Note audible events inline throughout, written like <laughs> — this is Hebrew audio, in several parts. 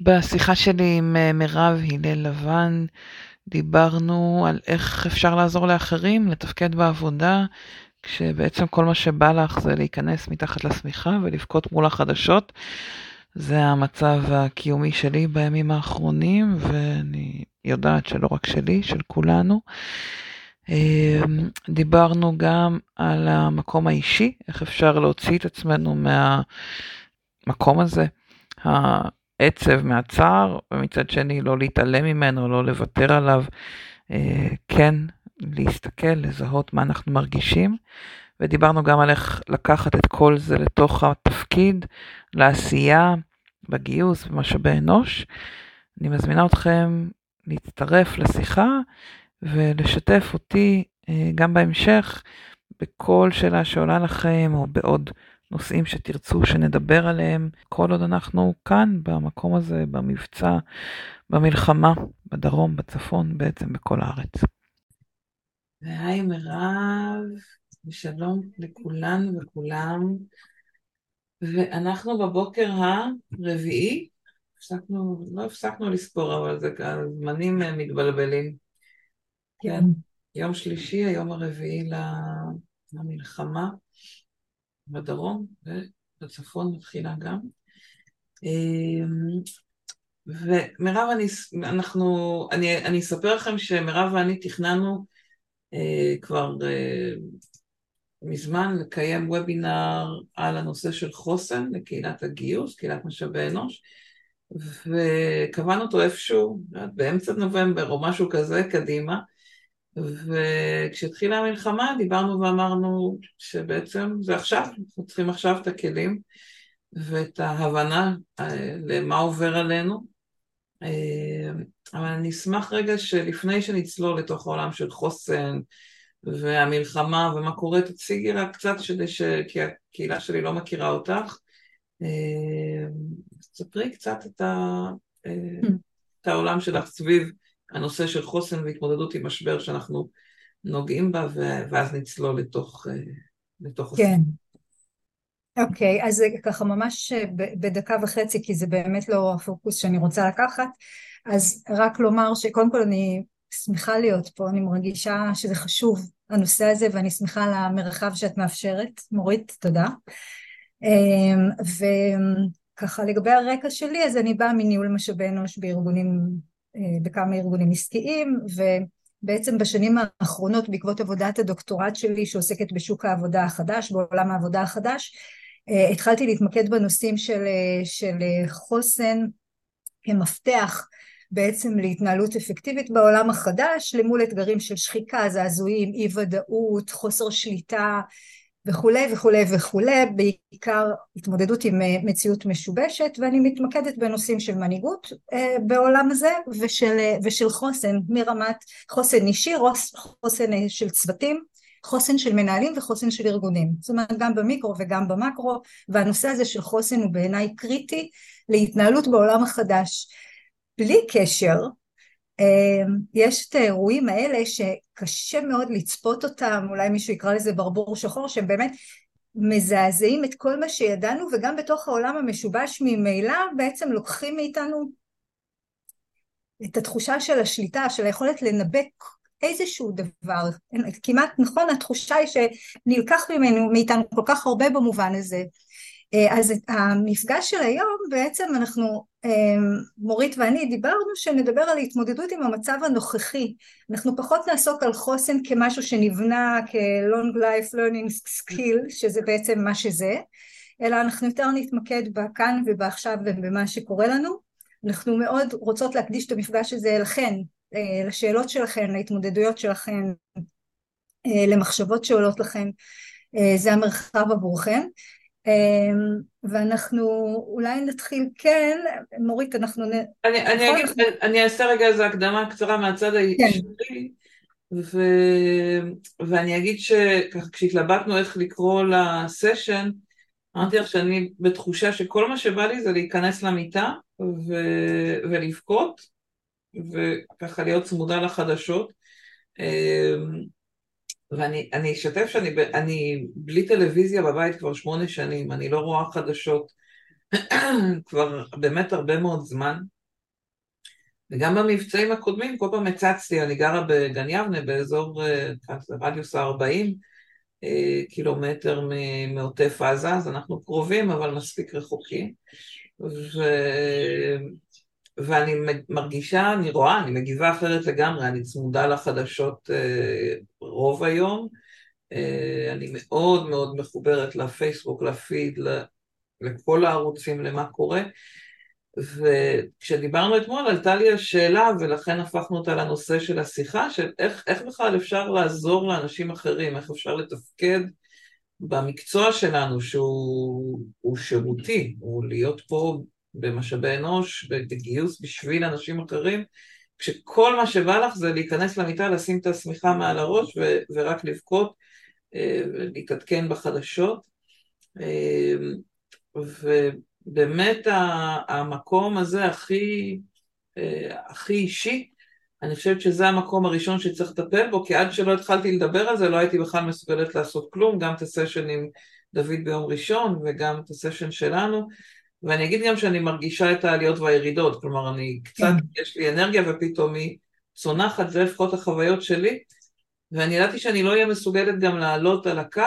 בשיחה שלי עם אה, מירב הלל לבן דיברנו על איך אפשר לעזור לאחרים לתפקד בעבודה, כשבעצם כל מה שבא לך זה להיכנס מתחת לשמיכה ולבכות מול החדשות. זה המצב הקיומי שלי בימים האחרונים, ואני יודעת שלא רק שלי, של כולנו. אמ, דיברנו גם על המקום האישי, איך אפשר להוציא את עצמנו מהמקום הזה, העצב, מהצער, ומצד שני לא להתעלם ממנו, לא לוותר עליו, אה, כן להסתכל, לזהות מה אנחנו מרגישים. ודיברנו גם על איך לקחת את כל זה לתוך התפקיד, לעשייה, בגיוס, במשאבי אנוש. אני מזמינה אתכם להצטרף לשיחה ולשתף אותי אה, גם בהמשך בכל שאלה שעולה לכם או בעוד נושאים שתרצו שנדבר עליהם, כל עוד אנחנו כאן במקום הזה, במבצע, במלחמה, בדרום, בצפון, בעצם בכל הארץ. והי מירב, ושלום לכולן וכולם. ואנחנו בבוקר הרביעי, הפסקנו, לא הפסקנו לספור, אבל זה הזמנים מתבלבלים. כן. יום שלישי, היום הרביעי למלחמה בדרום, ובצפון מתחילה גם. אמ, ומירב, אני, אנחנו, אני, אני אספר לכם שמירב ואני תכננו אה, כבר אה, מזמן לקיים וובינר על הנושא של חוסן לקהילת הגיוס, קהילת משאבי אנוש, וקבענו אותו איפשהו, באמצע נובמבר או משהו כזה, קדימה. וכשהתחילה המלחמה דיברנו ואמרנו שבעצם זה עכשיו, אנחנו צריכים עכשיו את הכלים ואת ההבנה אה, למה עובר עלינו. אה, אבל אני אשמח רגע שלפני שנצלול לתוך העולם של חוסן, והמלחמה ומה קורה, תציגי רק קצת, שדי ש... כי הקהילה שלי לא מכירה אותך. אה, ספרי קצת את, ה... אה, את העולם שלך סביב הנושא של חוסן והתמודדות עם משבר שאנחנו נוגעים בה, ואז נצלול לתוך, אה, לתוך כן. אוקיי, okay, אז ככה ממש בדקה וחצי, כי זה באמת לא הפוקוס שאני רוצה לקחת, אז רק לומר שקודם כל אני שמחה להיות פה, אני מרגישה שזה חשוב הנושא הזה ואני שמחה על המרחב שאת מאפשרת, מורית, תודה. אמ, וככה לגבי הרקע שלי, אז אני באה מניהול משאבי אנוש בארגונים, אה, בכמה ארגונים עסקיים, ובעצם בשנים האחרונות בעקבות עבודת הדוקטורט שלי שעוסקת בשוק העבודה החדש, בעולם העבודה החדש, אה, התחלתי להתמקד בנושאים של, אה, של חוסן כמפתח בעצם להתנהלות אפקטיבית בעולם החדש למול אתגרים של שחיקה, זעזועים, אי ודאות, חוסר שליטה וכולי וכולי וכולי, בעיקר התמודדות עם אה, מציאות משובשת ואני מתמקדת בנושאים של מנהיגות אה, בעולם הזה ושל, אה, ושל חוסן מרמת חוסן אישי, חוסן של צוותים, חוסן של מנהלים וחוסן של ארגונים, זאת אומרת גם במיקרו וגם במקרו והנושא הזה של חוסן הוא בעיניי קריטי להתנהלות בעולם החדש. בלי קשר, יש את האירועים האלה שקשה מאוד לצפות אותם, אולי מישהו יקרא לזה ברבור שחור, שהם באמת מזעזעים את כל מה שידענו, וגם בתוך העולם המשובש ממילא בעצם לוקחים מאיתנו את התחושה של השליטה, של היכולת לנבא איזשהו דבר. כמעט נכון, התחושה היא שנלקח ממנו, מאיתנו כל כך הרבה במובן הזה. אה, אז המפגש של היום בעצם אנחנו, אה, מורית ואני דיברנו שנדבר על התמודדות עם המצב הנוכחי. אנחנו פחות נעסוק על חוסן כמשהו שנבנה כ-long life learning skill, שזה בעצם מה שזה, אלא אנחנו יותר נתמקד בכאן ובעכשיו ובמה שקורה לנו. אנחנו מאוד רוצות להקדיש את המפגש הזה לכן, אה, לשאלות שלכן, להתמודדויות שלכן, למחשבות שעולות לכן. זה המרחב עבורכם. אמ, ואנחנו אולי נתחיל כן, מורית אנחנו... נ... אני, אני, נכון? אגיד, אני, אני אעשה רגע איזו הקדמה קצרה מהצד כן. שלי, ו... ואני אגיד שכשהתלבטנו איך לקרוא לסשן, אמרתי לך שאני בתחושה שכל מה שבא לי זה להיכנס למיטה ו... ולבכות, וככה להיות צמודה לחדשות. ואני אשתף שאני אני בלי טלוויזיה בבית כבר שמונה שנים, אני לא רואה חדשות <clears throat> כבר באמת הרבה מאוד זמן. וגם במבצעים הקודמים, כל פעם הצצתי, אני גרה בגן יבנה, באזור, אה, רדיוס ה-40 אה, קילומטר מעוטף עזה, אז אנחנו קרובים, אבל מספיק רחוקים. ו... ואני מרגישה, אני רואה, אני מגיבה אחרת לגמרי, אני צמודה לחדשות אה, רוב היום. אני מאוד מאוד מחוברת לפייסבוק, לפיד, לכל הערוצים, למה קורה. וכשדיברנו אתמול עלתה לי השאלה, ולכן הפכנו אותה לנושא של השיחה, של איך, איך בכלל אפשר לעזור לאנשים אחרים, איך אפשר לתפקד במקצוע שלנו, שהוא שירותי, הוא להיות פה במשאבי אנוש, בגיוס בשביל אנשים אחרים, כשכל מה שבא לך זה להיכנס למיטה, לשים את השמיכה מעל הראש ו- ורק לבכות אה, ולהתעדכן בחדשות. אה, ו- באמת המקום הזה הכי, אה, הכי אישי, אני חושבת שזה המקום הראשון שצריך לטפל בו, כי עד שלא התחלתי לדבר על זה לא הייתי בכלל מסוגלת לעשות כלום, גם את הסשן עם דוד ביום ראשון וגם את הסשן שלנו, ואני אגיד גם שאני מרגישה את העליות והירידות, כלומר אני קצת, כן. יש לי אנרגיה ופתאום היא צונחת, זה לפחות החוויות שלי, ואני ידעתי שאני לא אהיה מסוגלת גם לעלות על הקו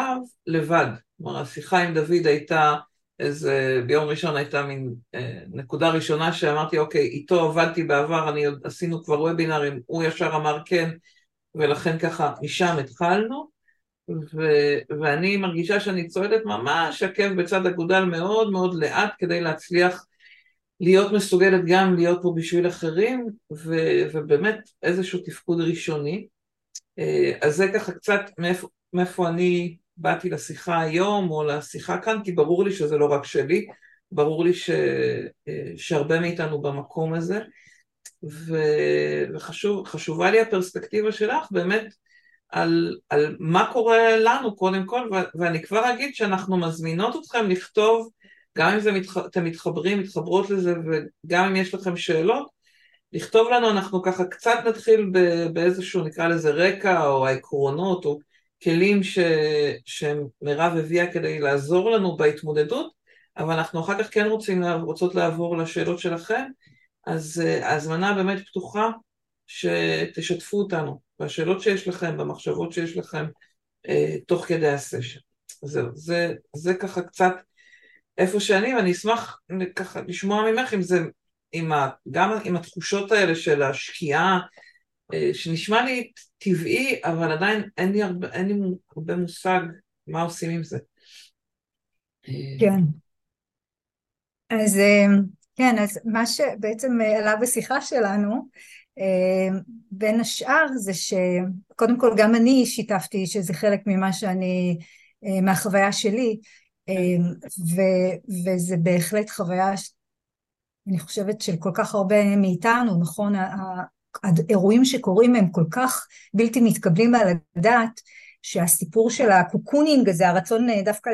לבד, כלומר השיחה עם דוד הייתה uh, ביום ראשון הייתה מין uh, נקודה ראשונה שאמרתי, אוקיי, איתו עבדתי בעבר, אני עוד עשינו כבר וובינארים, הוא ישר אמר כן, ולכן ככה משם התחלנו, ו- ואני מרגישה שאני צועדת ממש עקב בצד אגודל מאוד מאוד לאט כדי להצליח להיות מסוגלת גם להיות פה בשביל אחרים, ו- ובאמת איזשהו תפקוד ראשוני. Uh, אז זה ככה קצת מאיפה, מאיפה אני באתי לשיחה היום או לשיחה כאן, כי ברור לי שזה לא רק שלי, ברור לי ש, שהרבה מאיתנו במקום הזה, ו, וחשובה לי הפרספקטיבה שלך באמת על, על מה קורה לנו קודם כל, ו, ואני כבר אגיד שאנחנו מזמינות אתכם לכתוב, גם אם זה מתח, אתם מתחברים, מתחברות לזה, וגם אם יש לכם שאלות, לכתוב לנו, אנחנו ככה קצת נתחיל באיזשהו נקרא לזה רקע או העקרונות או כלים ש... שמירב הביאה כדי לעזור לנו בהתמודדות, אבל אנחנו אחר כך כן רוצים, רוצות לעבור לשאלות שלכם, אז אה, ההזמנה באמת פתוחה שתשתפו אותנו בשאלות שיש לכם, במחשבות שיש לכם, אה, תוך כדי הסשן. זהו, זה, זה ככה קצת איפה שאני, ואני אשמח ככה לשמוע ממך אם זה, עם ה, גם עם התחושות האלה של השקיעה, אה, שנשמע לי טבעי, אבל עדיין אין לי הרבה, אין לי הרבה מושג מה עושים עם זה. כן. אז אה, כן, אז מה שבעצם עלה בשיחה שלנו, אה, בין השאר זה שקודם כל גם אני שיתפתי שזה חלק ממה שאני, מהחוויה שלי, ו, וזה בהחלט חוויה, אני חושבת של כל כך הרבה מאיתנו, נכון? האירועים שקורים הם כל כך בלתי מתקבלים על הדעת, שהסיפור של ה cocooning הזה, הרצון אה, דווקא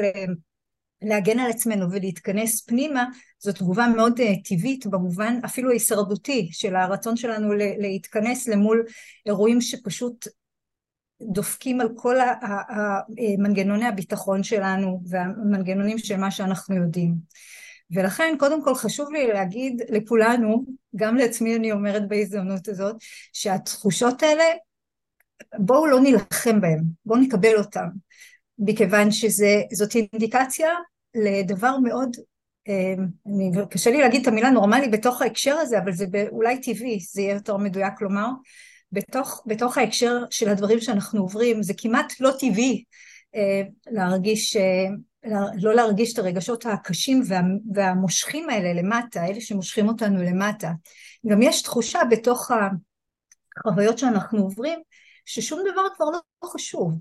להגן על עצמנו ולהתכנס פנימה, זו תגובה מאוד אה, טבעית במובן אפילו הישרדותי של הרצון שלנו להתכנס למול אירועים שפשוט דופקים על כל מנגנוני הביטחון שלנו והמנגנונים של מה שאנחנו יודעים. ולכן קודם כל חשוב לי להגיד לכולנו, גם לעצמי אני אומרת בהזדמנות הזאת, שהתחושות האלה, בואו לא נילחם בהן, בואו נקבל אותן, מכיוון שזאת אינדיקציה לדבר מאוד, אני, קשה לי להגיד את המילה נורמלי בתוך ההקשר הזה, אבל זה אולי טבעי, זה יהיה יותר מדויק לומר, בתוך, בתוך ההקשר של הדברים שאנחנו עוברים, זה כמעט לא טבעי אה, להרגיש אה, לא להרגיש את הרגשות הקשים וה, והמושכים האלה למטה, אלה שמושכים אותנו למטה. גם יש תחושה בתוך החוויות שאנחנו עוברים, ששום דבר כבר לא חשוב.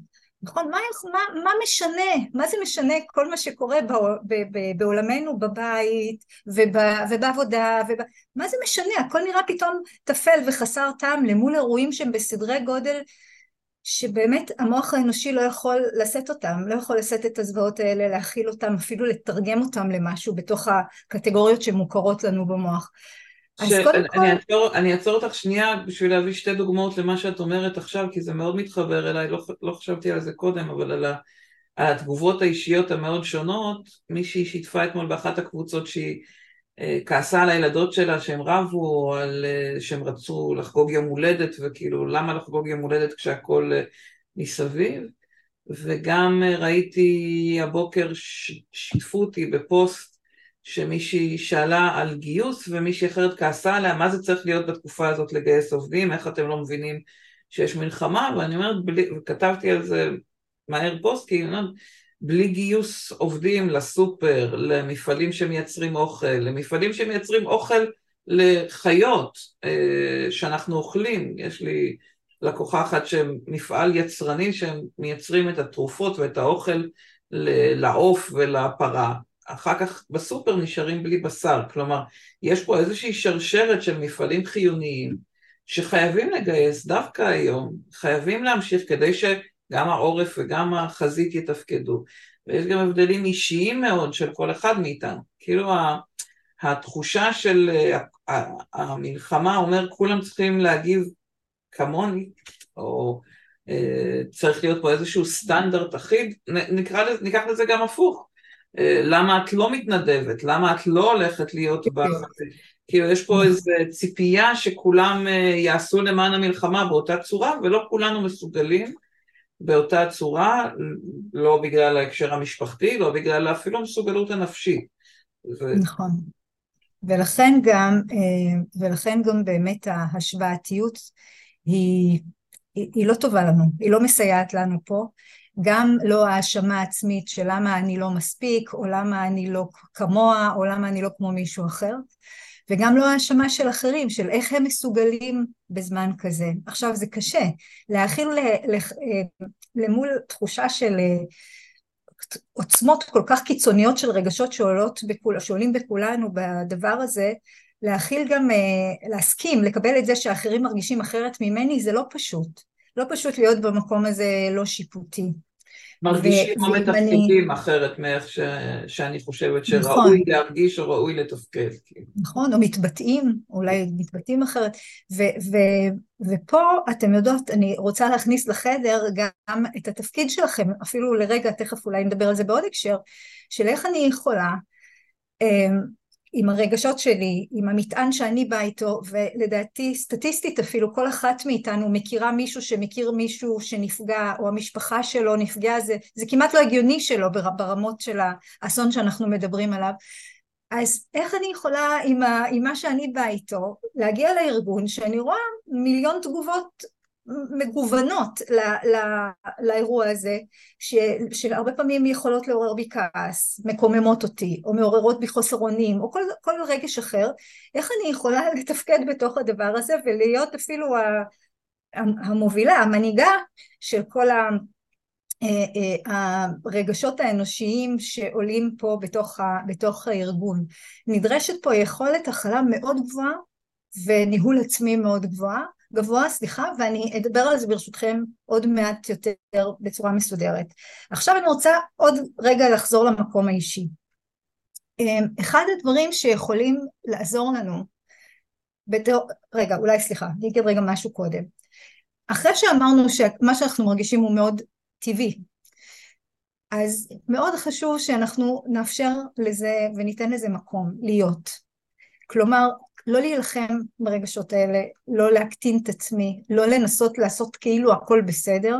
נכון? מה, מה, מה משנה? מה זה משנה כל מה שקורה ב, ב, ב, בעולמנו בבית וב, ובעבודה? וב, מה זה משנה? הכל נראה פתאום טפל וחסר טעם למול אירועים שהם בסדרי גודל שבאמת המוח האנושי לא יכול לשאת אותם, לא יכול לשאת את הזוועות האלה, להכיל אותם, אפילו לתרגם אותם למשהו בתוך הקטגוריות שמוכרות לנו במוח. ש... אז קודם אני, כל... אעצור, אני אעצור אותך שנייה בשביל להביא שתי דוגמאות למה שאת אומרת עכשיו, כי זה מאוד מתחבר אליי, לא, לא חשבתי על זה קודם, אבל על על התגובות האישיות המאוד שונות, מישהי שיתפה אתמול באחת הקבוצות שהיא אה, כעסה על הילדות שלה שהם רבו, על אה, שהם רצו לחגוג יום הולדת, וכאילו למה לחגוג יום הולדת כשהכול אה, מסביב, וגם ראיתי הבוקר, שיתפו אותי בפוסט שמישהי שאלה על גיוס ומישהי אחרת כעסה עליה, מה זה צריך להיות בתקופה הזאת לגייס עובדים, איך אתם לא מבינים שיש מלחמה, ואני אומרת, וכתבתי על זה מהר פוסט, כי אני אומרת, בלי גיוס עובדים לסופר, למפעלים שמייצרים אוכל, למפעלים שמייצרים אוכל לחיות אה, שאנחנו אוכלים, יש לי לקוחה אחת שהם מפעל יצרני שהם מייצרים את התרופות ואת האוכל לעוף ולפרה, אחר כך בסופר נשארים בלי בשר, כלומר יש פה איזושהי שרשרת של מפעלים חיוניים שחייבים לגייס דווקא היום, חייבים להמשיך כדי ש... גם העורף וגם החזית יתפקדו. ויש גם הבדלים אישיים מאוד של כל אחד מאיתנו. כאילו התחושה של המלחמה אומר כולם צריכים להגיב כמוני, או אה, צריך להיות פה איזשהו סטנדרט אחיד, נקרא, ניקח לזה גם הפוך. אה, למה את לא מתנדבת? למה את לא הולכת להיות בחזית? כאילו יש פה איזו ציפייה שכולם אה, יעשו למען המלחמה באותה צורה, ולא כולנו מסוגלים. באותה צורה, לא בגלל ההקשר המשפחתי, לא בגלל אפילו המסוגלות הנפשית. ו... נכון. ולכן גם, אה, ולכן גם באמת ההשוואתיות היא, היא, היא לא טובה לנו, היא לא מסייעת לנו פה. גם לא האשמה עצמית של למה אני לא מספיק, או למה אני לא כמוה, או למה אני לא כמו מישהו אחר. וגם לא האשמה של אחרים, של איך הם מסוגלים בזמן כזה. עכשיו זה קשה, להכיל למול תחושה של אה, עוצמות כל כך קיצוניות של רגשות שעולות בכול, שעולים בכולנו בדבר הזה, להכיל גם, אה, להסכים, לקבל את זה שאחרים מרגישים אחרת ממני, זה לא פשוט. לא פשוט להיות במקום הזה לא שיפוטי. מרגישים או מתפקדים אחרת מאיך ש... שאני חושבת שראוי נכון. להרגיש או ראוי לתפקד. כאילו. נכון, או מתבטאים, אולי מתבטאים אחרת. ו... ו... ופה אתם יודעות, אני רוצה להכניס לחדר גם את התפקיד שלכם, אפילו לרגע, תכף אולי נדבר על זה בעוד הקשר, של איך אני יכולה אמ, עם הרגשות שלי, עם המטען שאני באה איתו, ולדעתי סטטיסטית אפילו כל אחת מאיתנו מכירה מישהו שמכיר מישהו שנפגע, או המשפחה שלו נפגעה, זה, זה כמעט לא הגיוני שלו ברמות של האסון שאנחנו מדברים עליו. אז איך אני יכולה עם, ה, עם מה שאני באה איתו להגיע לארגון שאני רואה מיליון תגובות מגוונות ל, ל, לאירוע הזה, ש, שהרבה פעמים יכולות לעורר בי כעס, מקוממות אותי, או מעוררות בי חוסר אונים, או כל, כל רגש אחר, איך אני יכולה <laughs> לתפקד בתוך הדבר הזה ולהיות אפילו המובילה, המנהיגה של כל ה... אה, אה, הרגשות האנושיים שעולים פה בתוך, ה, בתוך הארגון. נדרשת פה יכולת הכלה מאוד גבוהה וניהול עצמי מאוד גבוהה גבוה, סליחה, ואני אדבר על זה ברשותכם עוד מעט יותר בצורה מסודרת. עכשיו אני רוצה עוד רגע לחזור למקום האישי. אמ, אחד הדברים שיכולים לעזור לנו, בתור, רגע, אולי סליחה, אני אגיד רגע משהו קודם. אחרי שאמרנו שמה שאנחנו מרגישים הוא מאוד טבעי, אז מאוד חשוב שאנחנו נאפשר לזה וניתן לזה מקום להיות. כלומר, לא להילחם ברגשות האלה, לא להקטין את עצמי, לא לנסות לעשות כאילו הכל בסדר.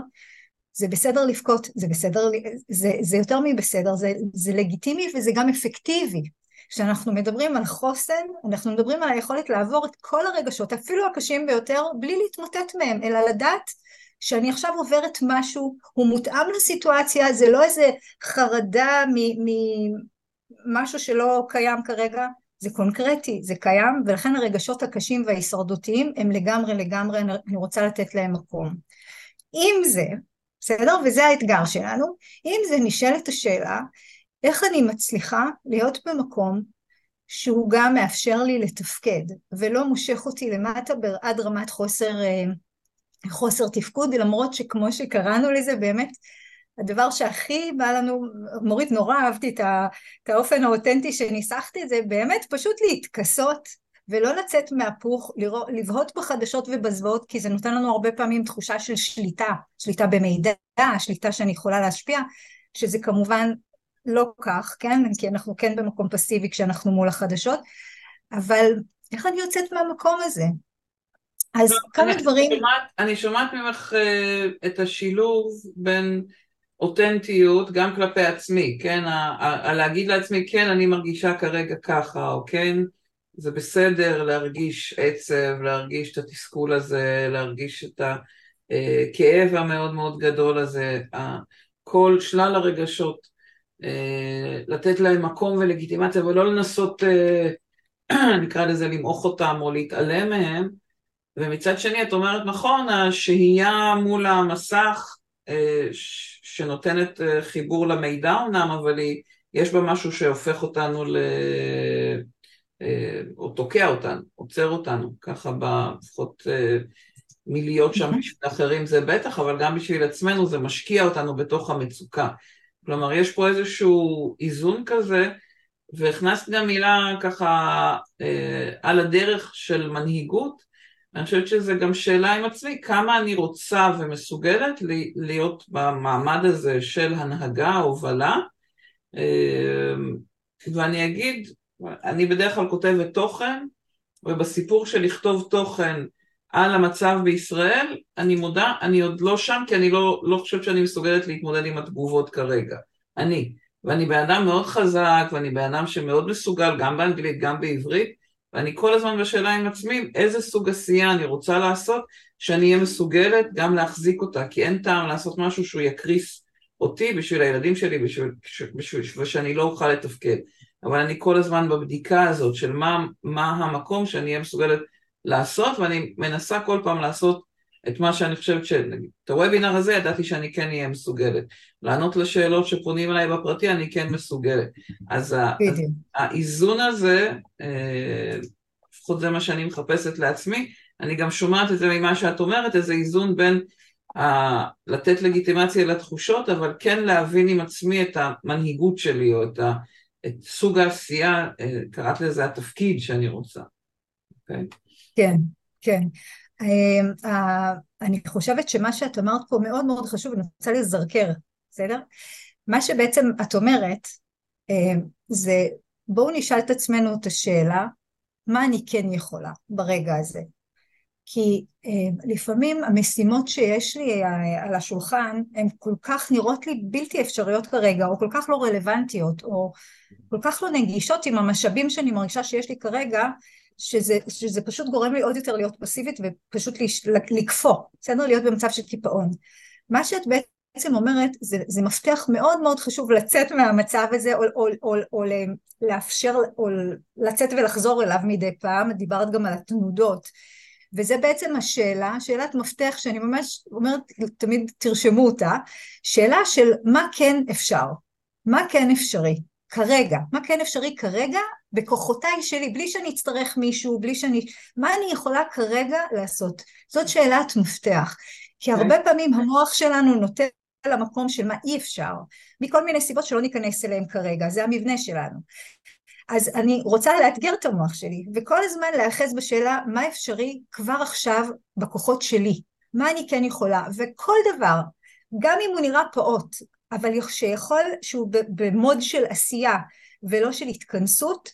זה בסדר לבכות, זה בסדר, זה, זה יותר מבסדר, זה, זה לגיטימי וזה גם אפקטיבי. כשאנחנו מדברים על חוסן, אנחנו מדברים על היכולת לעבור את כל הרגשות, אפילו הקשים ביותר, בלי להתמוטט מהם, אלא לדעת שאני עכשיו עוברת משהו, הוא מותאם לסיטואציה, זה לא איזה חרדה ממשהו שלא קיים כרגע, זה קונקרטי, זה קיים, ולכן הרגשות הקשים וההישרדותיים הם לגמרי לגמרי, אני רוצה לתת להם מקום. עם זה, בסדר? וזה האתגר שלנו, עם זה נשאלת השאלה, איך אני מצליחה להיות במקום שהוא גם מאפשר לי לתפקד, ולא מושך אותי למטה עד רמת חוסר, אה, חוסר תפקוד, למרות שכמו שקראנו לזה, באמת הדבר שהכי בא לנו, מורית נורא אהבתי את, ה, את האופן האותנטי שניסחתי את זה, באמת פשוט להתכסות ולא לצאת מהפוך, לבהות בחדשות ובזוועות, כי זה נותן לנו הרבה פעמים תחושה של שליטה, שליטה במידע, שליטה שאני יכולה להשפיע, שזה כמובן לא כך, כן? כי אנחנו כן במקום פסיבי כשאנחנו מול החדשות, אבל איך אני יוצאת מהמקום הזה? אז לא, כמה אני, דברים... שומעת, אני שומעת ממך uh, את השילוב בין אותנטיות גם כלפי עצמי, כן? להגיד לעצמי, כן, אני מרגישה כרגע ככה, או כן, זה בסדר להרגיש עצב, להרגיש את התסכול הזה, להרגיש את הכאב המאוד מאוד גדול הזה, כל שלל הרגשות, אה, לתת להם מקום ולגיטימציה ולא לנסות, אה, <clears throat> נקרא לזה, למעוך אותם או להתעלם מהם. ומצד שני, את אומרת, נכון, השהייה מול המסך אה, שנותנת חיבור למידע אמנם, אבל היא, יש בה משהו שהופך אותנו ל... או תוקע אותנו, עוצר אותנו, ככה לפחות מלהיות שם בשביל אחרים זה בטח, אבל גם בשביל עצמנו זה משקיע אותנו בתוך המצוקה. כלומר, יש פה איזשהו איזון כזה, והכנסת גם מילה ככה אה, על הדרך של מנהיגות, אני חושבת שזה גם שאלה עם עצמי, כמה אני רוצה ומסוגלת להיות במעמד הזה של הנהגה, הובלה, אה, ואני אגיד, אני בדרך כלל כותבת תוכן, ובסיפור של לכתוב תוכן על המצב בישראל, אני מודה, אני עוד לא שם, כי אני לא, לא חושבת שאני מסוגלת להתמודד עם התגובות כרגע. אני. ואני בן אדם מאוד חזק, ואני בן אדם שמאוד מסוגל, גם באנגלית, גם בעברית, ואני כל הזמן בשאלה עם עצמי, איזה סוג עשייה אני רוצה לעשות, שאני אהיה מסוגלת גם להחזיק אותה, כי אין טעם לעשות משהו שהוא יקריס אותי בשביל הילדים שלי, בשביל, בשביל, ושאני לא אוכל לתפקד. אבל אני כל הזמן בבדיקה הזאת של מה, מה המקום שאני אהיה מסוגלת לעשות, ואני מנסה כל פעם לעשות את מה שאני חושבת ש... את הוובינר הזה ידעתי שאני כן אהיה מסוגלת. לענות לשאלות שפונים אליי בפרטי, אני כן מסוגלת. אז האיזון הזה, אה, לפחות זה מה שאני מחפשת לעצמי, אני גם שומעת את זה ממה שאת אומרת, איזה איזון בין ה... לתת לגיטימציה לתחושות, אבל כן להבין עם עצמי את המנהיגות שלי, או את, ה... את סוג העשייה, אה, קראת לזה התפקיד שאני רוצה. Okay? אוקיי? כן, כן. אמ, אני חושבת שמה שאת אמרת פה מאוד מאוד חשוב, אני רוצה לזרקר, בסדר? מה שבעצם את אומרת אמ, זה בואו נשאל את עצמנו את השאלה מה אני כן יכולה ברגע הזה כי אמ, לפעמים המשימות שיש לי אה, על השולחן הן כל כך נראות לי בלתי אפשריות כרגע או כל כך לא רלוונטיות או כל כך לא נגישות עם המשאבים שאני מרגישה שיש לי כרגע שזה, שזה פשוט גורם לי עוד יותר להיות פסיבית ופשוט לקפוא, בסדר? להיות במצב של קיפאון. מה שאת בעצם אומרת, זה, זה מפתח מאוד מאוד חשוב לצאת מהמצב הזה, או, או, או, או לאפשר, או לצאת ולחזור אליו מדי פעם, דיברת גם על התנודות. וזה בעצם השאלה, שאלת מפתח שאני ממש אומרת, תמיד תרשמו אותה, שאלה של מה כן אפשר, מה כן אפשרי. כרגע, מה כן אפשרי כרגע בכוחותיי שלי, בלי שאני אצטרך מישהו, בלי שאני, מה אני יכולה כרגע לעשות? זאת שאלת מפתח, כי הרבה okay. פעמים המוח שלנו נוטה למקום של מה אי אפשר, מכל מיני סיבות שלא ניכנס אליהם כרגע, זה המבנה שלנו. אז אני רוצה לאתגר את המוח שלי, וכל הזמן להיאחז בשאלה מה אפשרי כבר עכשיו בכוחות שלי, מה אני כן יכולה, וכל דבר, גם אם הוא נראה פעוט, אבל שיכול, שהוא במוד של עשייה ולא של התכנסות,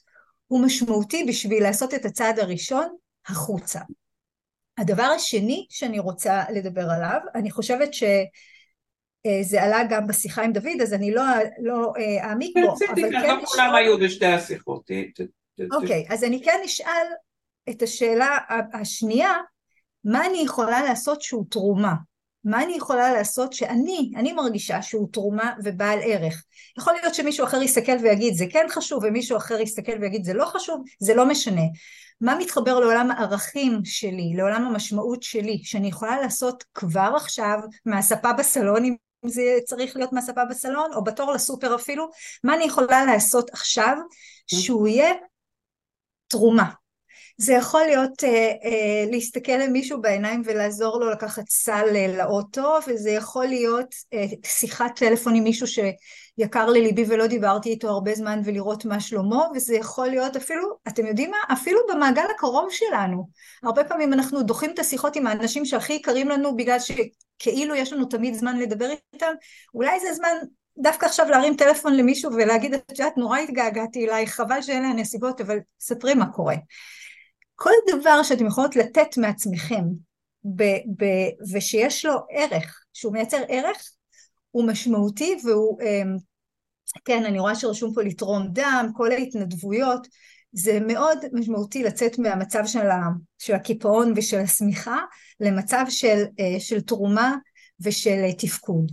הוא משמעותי בשביל לעשות את הצעד הראשון החוצה. הדבר השני שאני רוצה לדבר עליו, אני חושבת שזה עלה גם בשיחה עם דוד, אז אני לא, לא אה, אעמיק בו, אבל כן נשאל... לא כולם היו בשתי השיחות. אוקיי, אז אני כן אשאל את השאלה השנייה, מה אני יכולה לעשות שהוא תרומה? מה אני יכולה לעשות שאני, אני מרגישה שהוא תרומה ובעל ערך. יכול להיות שמישהו אחר יסתכל ויגיד זה כן חשוב ומישהו אחר יסתכל ויגיד זה לא חשוב, זה לא משנה. מה מתחבר לעולם הערכים שלי, לעולם המשמעות שלי, שאני יכולה לעשות כבר עכשיו מהספה בסלון אם זה צריך להיות מהספה בסלון או בתור לסופר אפילו, מה אני יכולה לעשות עכשיו שהוא יהיה תרומה. זה יכול להיות אה, אה, להסתכל למישהו בעיניים ולעזור לו לקחת סל אה, לאוטו, וזה יכול להיות אה, שיחת טלפון עם מישהו שיקר לליבי ולא דיברתי איתו הרבה זמן ולראות מה שלמה, וזה יכול להיות אפילו, אתם יודעים מה? אפילו במעגל הקרוב שלנו. הרבה פעמים אנחנו דוחים את השיחות עם האנשים שהכי יקרים לנו בגלל שכאילו יש לנו תמיד זמן לדבר איתם, אולי זה זמן דווקא עכשיו להרים טלפון למישהו ולהגיד, את יודעת, נורא התגעגעתי אלייך, חבל שאלה הנסיבות, אבל ספרי מה קורה. כל דבר שאתם יכולות לתת מעצמכם, ב- ב- ושיש לו ערך, שהוא מייצר ערך, הוא משמעותי והוא, אמ, כן, אני רואה שרשום פה לתרום דם, כל ההתנדבויות, זה מאוד משמעותי לצאת מהמצב של, ה, של הקיפאון ושל השמיכה למצב של, אה, של תרומה ושל אה, תפקוד.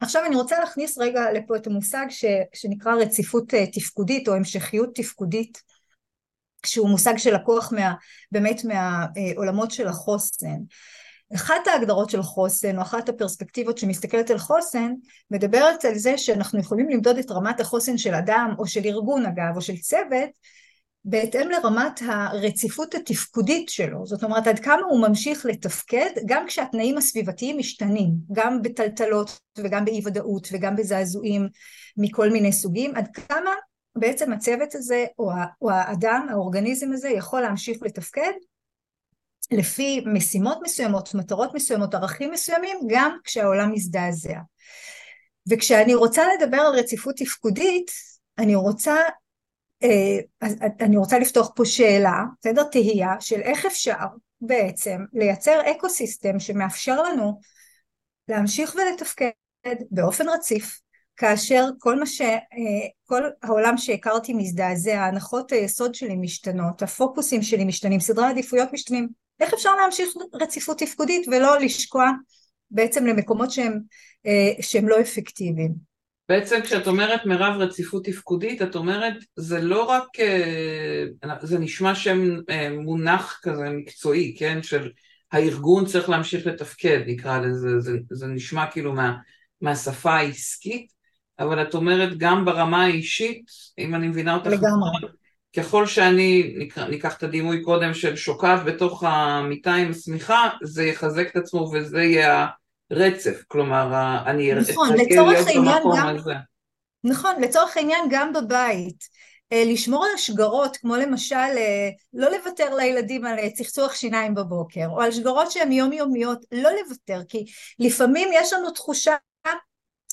עכשיו אני רוצה להכניס רגע לפה את המושג ש, שנקרא רציפות אה, תפקודית או המשכיות תפקודית שהוא מושג שלקוח מה, באמת מהעולמות של החוסן. אחת ההגדרות של חוסן או אחת הפרספקטיבות שמסתכלת על חוסן מדברת על זה שאנחנו יכולים למדוד את רמת החוסן של אדם או של ארגון אגב או של צוות בהתאם לרמת הרציפות התפקודית שלו, זאת אומרת עד כמה הוא ממשיך לתפקד גם כשהתנאים הסביבתיים משתנים, גם בטלטלות וגם באי ודאות וגם בזעזועים מכל מיני סוגים, עד כמה בעצם הצוות הזה או, או האדם, האורגניזם הזה יכול להמשיך לתפקד לפי משימות מסוימות, מטרות מסוימות, ערכים מסוימים, גם כשהעולם מזדעזע. וכשאני רוצה לדבר על רציפות תפקודית, אני רוצה אה, אני רוצה לפתוח פה שאלה, בסדר? תהייה של איך אפשר בעצם לייצר אקו סיסטם שמאפשר לנו להמשיך ולתפקד באופן רציף כאשר כל מה ש... אה, כל העולם שהכרתי מזדעזע, הנחות היסוד שלי משתנות, הפוקוסים שלי משתנים, סדרי העדיפויות משתנים, איך אפשר להמשיך רציפות תפקודית ולא לשקוע בעצם למקומות שהם, אה, שהם לא אפקטיביים? בעצם כשאת אומרת מירב רציפות תפקודית, את אומרת זה לא רק, אה, זה נשמע שם מונח כזה מקצועי, כן, של הארגון צריך להמשיך לתפקד, נקרא לזה, זה, זה נשמע כאילו מה, מהשפה העסקית, אבל את אומרת גם ברמה האישית, אם אני מבינה אותך, לגמרי. ככל שאני, ניקח את הדימוי קודם של שוקעת בתוך המיטה עם השמיכה, זה יחזק את עצמו וזה יהיה רצף, כלומר, אני נכון, לצורך העניין גם, הזה. נכון, לצורך העניין גם בבית. אה, לשמור על השגרות, כמו למשל אה, לא לוותר לילדים על אה, צחצוח שיניים בבוקר, או על שגרות שהן יומיומיות, לא לוותר, כי לפעמים יש לנו תחושה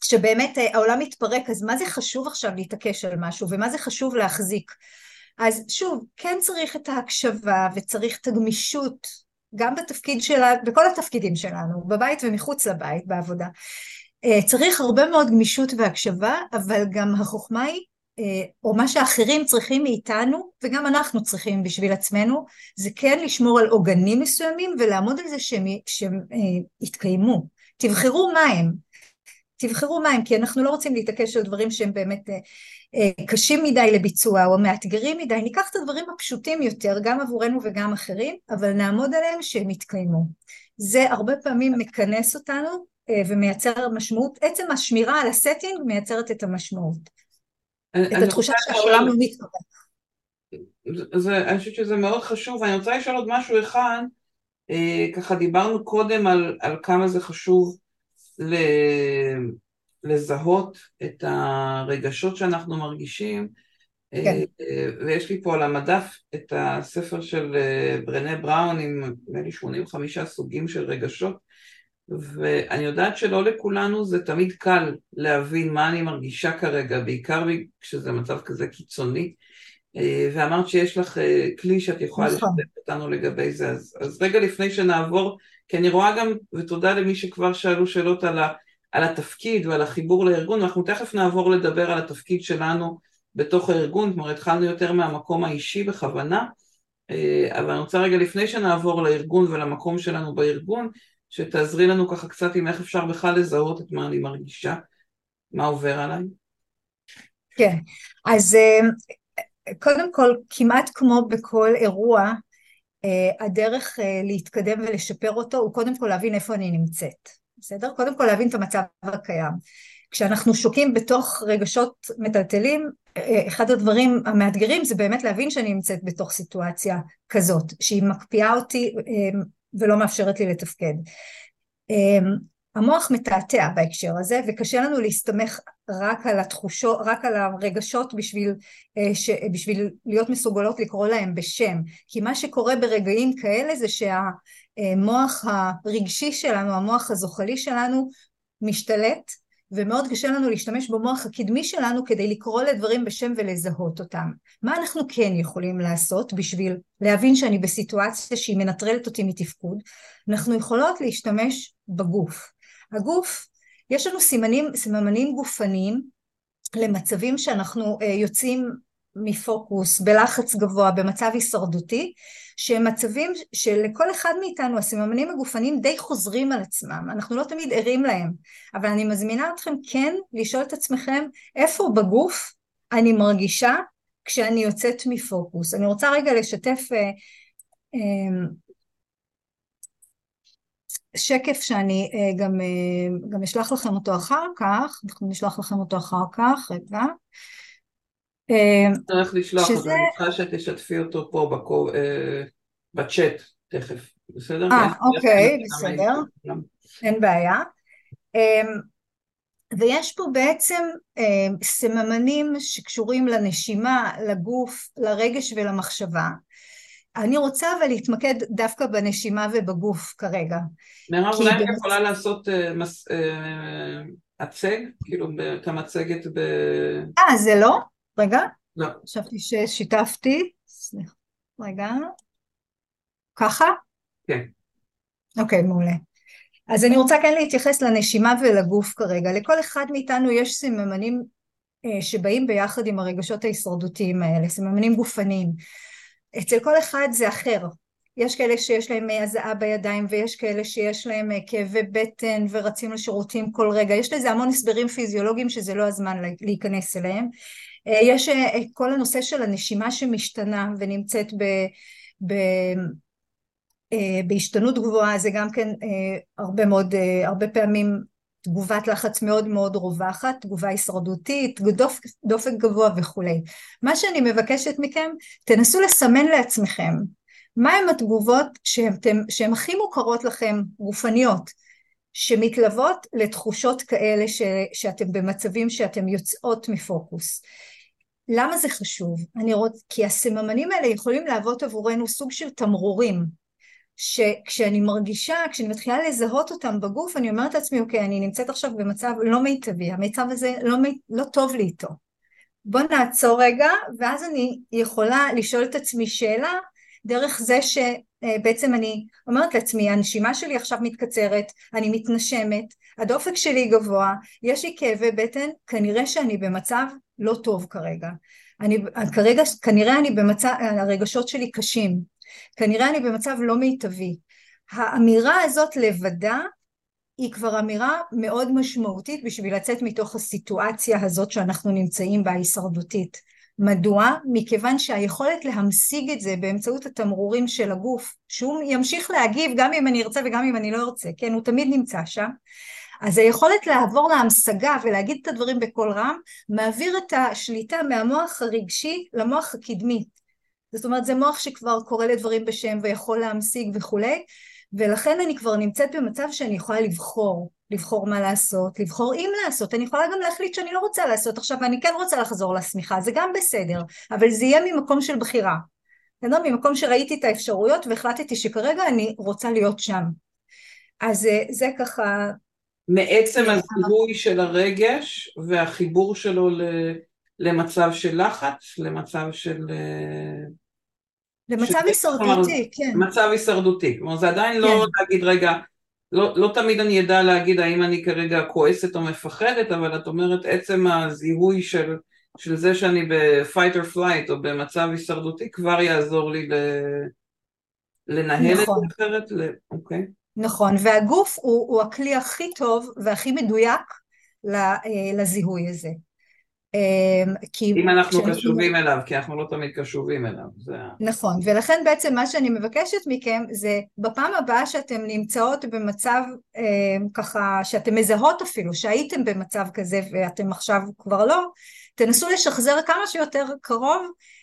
שבאמת העולם מתפרק, אז מה זה חשוב עכשיו להתעקש על משהו, ומה זה חשוב להחזיק. אז שוב, כן צריך את ההקשבה וצריך את הגמישות גם בתפקיד שלה, בכל התפקידים שלנו, בבית ומחוץ לבית, בעבודה. אה, צריך הרבה מאוד גמישות והקשבה, אבל גם החוכמה היא, אה, או מה שאחרים צריכים מאיתנו, וגם אנחנו צריכים בשביל עצמנו, זה כן לשמור על עוגנים מסוימים ולעמוד על זה שהם, שהם אה, יתקיימו. תבחרו מה הם. תבחרו מה הם, כי אנחנו לא רוצים להתעקש על דברים שהם באמת אה, קשים מדי לביצוע או מאתגרים מדי, ניקח את הדברים הפשוטים יותר, גם עבורנו וגם אחרים, אבל נעמוד עליהם שהם יתקיימו. זה הרבה פעמים מכנס אותנו אה, ומייצר משמעות, עצם השמירה על הסטינג מייצרת את המשמעות. אני, את התחושה שהעולם לא מתקרב. אני חושבת שזה מאוד חשוב, ואני רוצה לשאול עוד משהו אחד, אה, ככה דיברנו קודם על, על כמה זה חשוב. לזהות את הרגשות שאנחנו מרגישים, כן. אה, ויש לי פה על המדף את הספר של אה, ברנה בראון עם נדמה לי 85 סוגים של רגשות, ואני יודעת שלא לכולנו זה תמיד קל להבין מה אני מרגישה כרגע, בעיקר כשזה מצב כזה קיצוני, אה, ואמרת שיש לך כלי שאת יכולה נכון. לשתף אותנו לגבי זה, אז, אז רגע לפני שנעבור, כי אני רואה גם, ותודה למי שכבר שאלו שאלות על ה... על התפקיד ועל החיבור לארגון, ואנחנו תכף נעבור לדבר על התפקיד שלנו בתוך הארגון, כלומר התחלנו יותר מהמקום האישי בכוונה, אה, אבל אני רוצה רגע לפני שנעבור לארגון ולמקום שלנו בארגון, שתעזרי לנו ככה קצת עם איך אפשר בכלל לזהות את מה אני מרגישה, מה עובר עליי. כן, אז אה, קודם כל, כמעט כמו בכל אירוע, הדרך להתקדם ולשפר אותו הוא קודם כל להבין איפה אני נמצאת. בסדר? קודם כל להבין את המצב הקיים. כשאנחנו שוקים בתוך רגשות מטלטלים, אחד הדברים המאתגרים זה באמת להבין שאני נמצאת בתוך סיטואציה כזאת, שהיא מקפיאה אותי ולא מאפשרת לי לתפקד. המוח מתעתע בהקשר הזה וקשה לנו להסתמך רק על התחושות, רק על הרגשות בשביל, אה, ש, בשביל להיות מסוגלות לקרוא להם בשם כי מה שקורה ברגעים כאלה זה שהמוח הרגשי שלנו, המוח הזוחלי שלנו משתלט ומאוד קשה לנו להשתמש במוח הקדמי שלנו כדי לקרוא לדברים בשם ולזהות אותם. מה אנחנו כן יכולים לעשות בשביל להבין שאני בסיטואציה שהיא מנטרלת אותי מתפקוד? אנחנו יכולות להשתמש בגוף. הגוף, יש לנו סימנים, סימנים גופניים למצבים שאנחנו uh, יוצאים מפוקוס, בלחץ גבוה, במצב הישרדותי, שהם מצבים שלכל אחד מאיתנו הסממנים הגופניים די חוזרים על עצמם, אנחנו לא תמיד ערים להם, אבל אני מזמינה אתכם כן לשאול את עצמכם איפה בגוף אני מרגישה כשאני יוצאת מפוקוס. אני רוצה רגע לשתף אה, אה, שקף שאני אה, גם, אה, גם אשלח לכם אותו אחר כך, אנחנו נשלח לכם אותו אחר כך, רגע. צריך לשלוח אותו, אני צריכה שתשתפי אותו פה בקו, אה, בצ'אט תכף, בסדר? אה, אוקיי, בסדר, אין בעיה. ויש פה בעצם סממנים שקשורים לנשימה, לגוף, לרגש ולמחשבה. אני רוצה אבל להתמקד דווקא בנשימה ובגוף כרגע. מירב, אולי את יכולה לעשות אה, הצג? כאילו את המצגת ב... אה, זה לא? רגע. לא. חשבתי ששיתפתי. סליחה. רגע. ככה? כן. אוקיי, מעולה. אז אני רוצה כן להתייחס לנשימה ולגוף כרגע. לכל אחד מאיתנו יש סממנים אה, שבאים ביחד עם הרגשות ההישרדותיים האלה, סממנים גופניים. אצל כל אחד זה אחר. יש כאלה שיש להם הזעה בידיים ויש כאלה שיש להם אה, כאבי בטן ורצים לשירותים כל רגע. יש לזה המון הסברים פיזיולוגיים שזה לא הזמן להיכנס אליהם. אה, יש אה, כל הנושא של הנשימה שמשתנה ונמצאת ב, ב, אה, בהשתנות גבוהה זה גם כן הרבה מאוד, הרבה פעמים תגובת לחץ מאוד מאוד רווחת, תגובה הישרדותית, דופ, דופק גבוה וכולי. מה שאני מבקשת מכם, תנסו לסמן לעצמכם מהם התגובות שהן הכי מוכרות לכם, גופניות, שמתלוות לתחושות כאלה ש, שאתם במצבים שאתם יוצאות מפוקוס. למה זה חשוב? אני רוצ... כי הסממנים האלה יכולים להוות עבורנו סוג של תמרורים, שכשאני מרגישה, כשאני מתחילה לזהות אותם בגוף, אני אומרת לעצמי, אוקיי, אני נמצאת עכשיו במצב לא מיטבי, המצב הזה לא. לא טוב לי איתו. בוא נעצור רגע, ואז אני יכולה לשאול את עצמי שאלה, דרך זה שבעצם אני אומרת לעצמי, הנשימה שלי עכשיו מתקצרת, אני מתנשמת, הדופק שלי גבוה, יש לי כאבי בטן, כנראה שאני במצב לא טוב כרגע. אני כרגע, כנראה אני במצב, הרגשות שלי קשים, כנראה אני במצב לא מיטבי. האמירה הזאת לבדה היא כבר אמירה מאוד משמעותית בשביל לצאת מתוך הסיטואציה הזאת שאנחנו נמצאים בה הישרדותית. מדוע? מכיוון שהיכולת להמשיג את זה באמצעות התמרורים של הגוף, שהוא ימשיך להגיב גם אם אני ארצה וגם אם אני לא ארצה, כן, הוא תמיד נמצא שם, אז היכולת לעבור להמשגה ולהגיד את הדברים בקול רם, מעביר את השליטה מהמוח הרגשי למוח הקדמי. זאת אומרת, זה מוח שכבר קורא לדברים בשם ויכול להמשיג וכולי, ולכן אני כבר נמצאת במצב שאני יכולה לבחור, לבחור מה לעשות, לבחור אם לעשות, אני יכולה גם להחליט שאני לא רוצה לעשות עכשיו ואני כן רוצה לחזור לשמיכה, זה גם בסדר, אבל זה יהיה ממקום של בחירה. בסדר? ממקום שראיתי את האפשרויות והחלטתי שכרגע אני רוצה להיות שם. אז אה, זה ככה... מעצם הזיהוי של הרגש והחיבור שלו למצב של לחץ, למצב של... למצב הישרדותי, כן. מצב הישרדותי, כלומר זה עדיין לא כן. לא להגיד רגע, לא, לא תמיד אני אדע להגיד האם אני כרגע כועסת או מפחדת, אבל את אומרת עצם הזיהוי של, של זה שאני ב-fight or flight או במצב הישרדותי כבר יעזור לי ל... לנהל נכון. את זה אחרת, אוקיי. נכון, והגוף הוא, הוא הכלי הכי טוב והכי מדויק אה, לזיהוי הזה. אמ, כי אם אנחנו קשובים אליו, כי אנחנו לא תמיד קשובים אליו. זה... נכון, ולכן בעצם מה שאני מבקשת מכם זה בפעם הבאה שאתם נמצאות במצב אה, ככה, שאתם מזהות אפילו, שהייתם במצב כזה ואתם עכשיו כבר לא, תנסו לשחזר כמה שיותר קרוב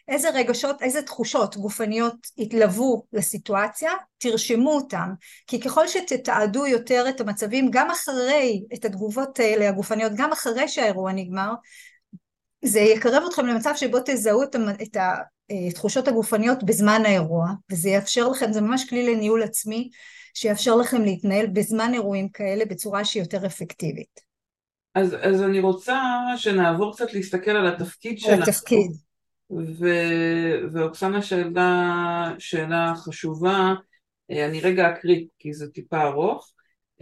איזה רגשות, איזה תחושות גופניות התלוו לסיטואציה, תרשמו אותם, כי ככל שתתעדו יותר את המצבים, גם אחרי, את התגובות האלה הגופניות, גם אחרי שהאירוע נגמר, זה יקרב אתכם למצב שבו תזהו את התחושות הגופניות בזמן האירוע, וזה יאפשר לכם, זה ממש כלי לניהול עצמי, שיאפשר לכם להתנהל בזמן אירועים כאלה בצורה שהיא יותר אפקטיבית. אז, אז אני רוצה שנעבור קצת להסתכל על התפקיד שלנו. על התפקיד. ו... ואוקסנה שאלה שאלה חשובה, אה, אני רגע אקריא כי זה טיפה ארוך,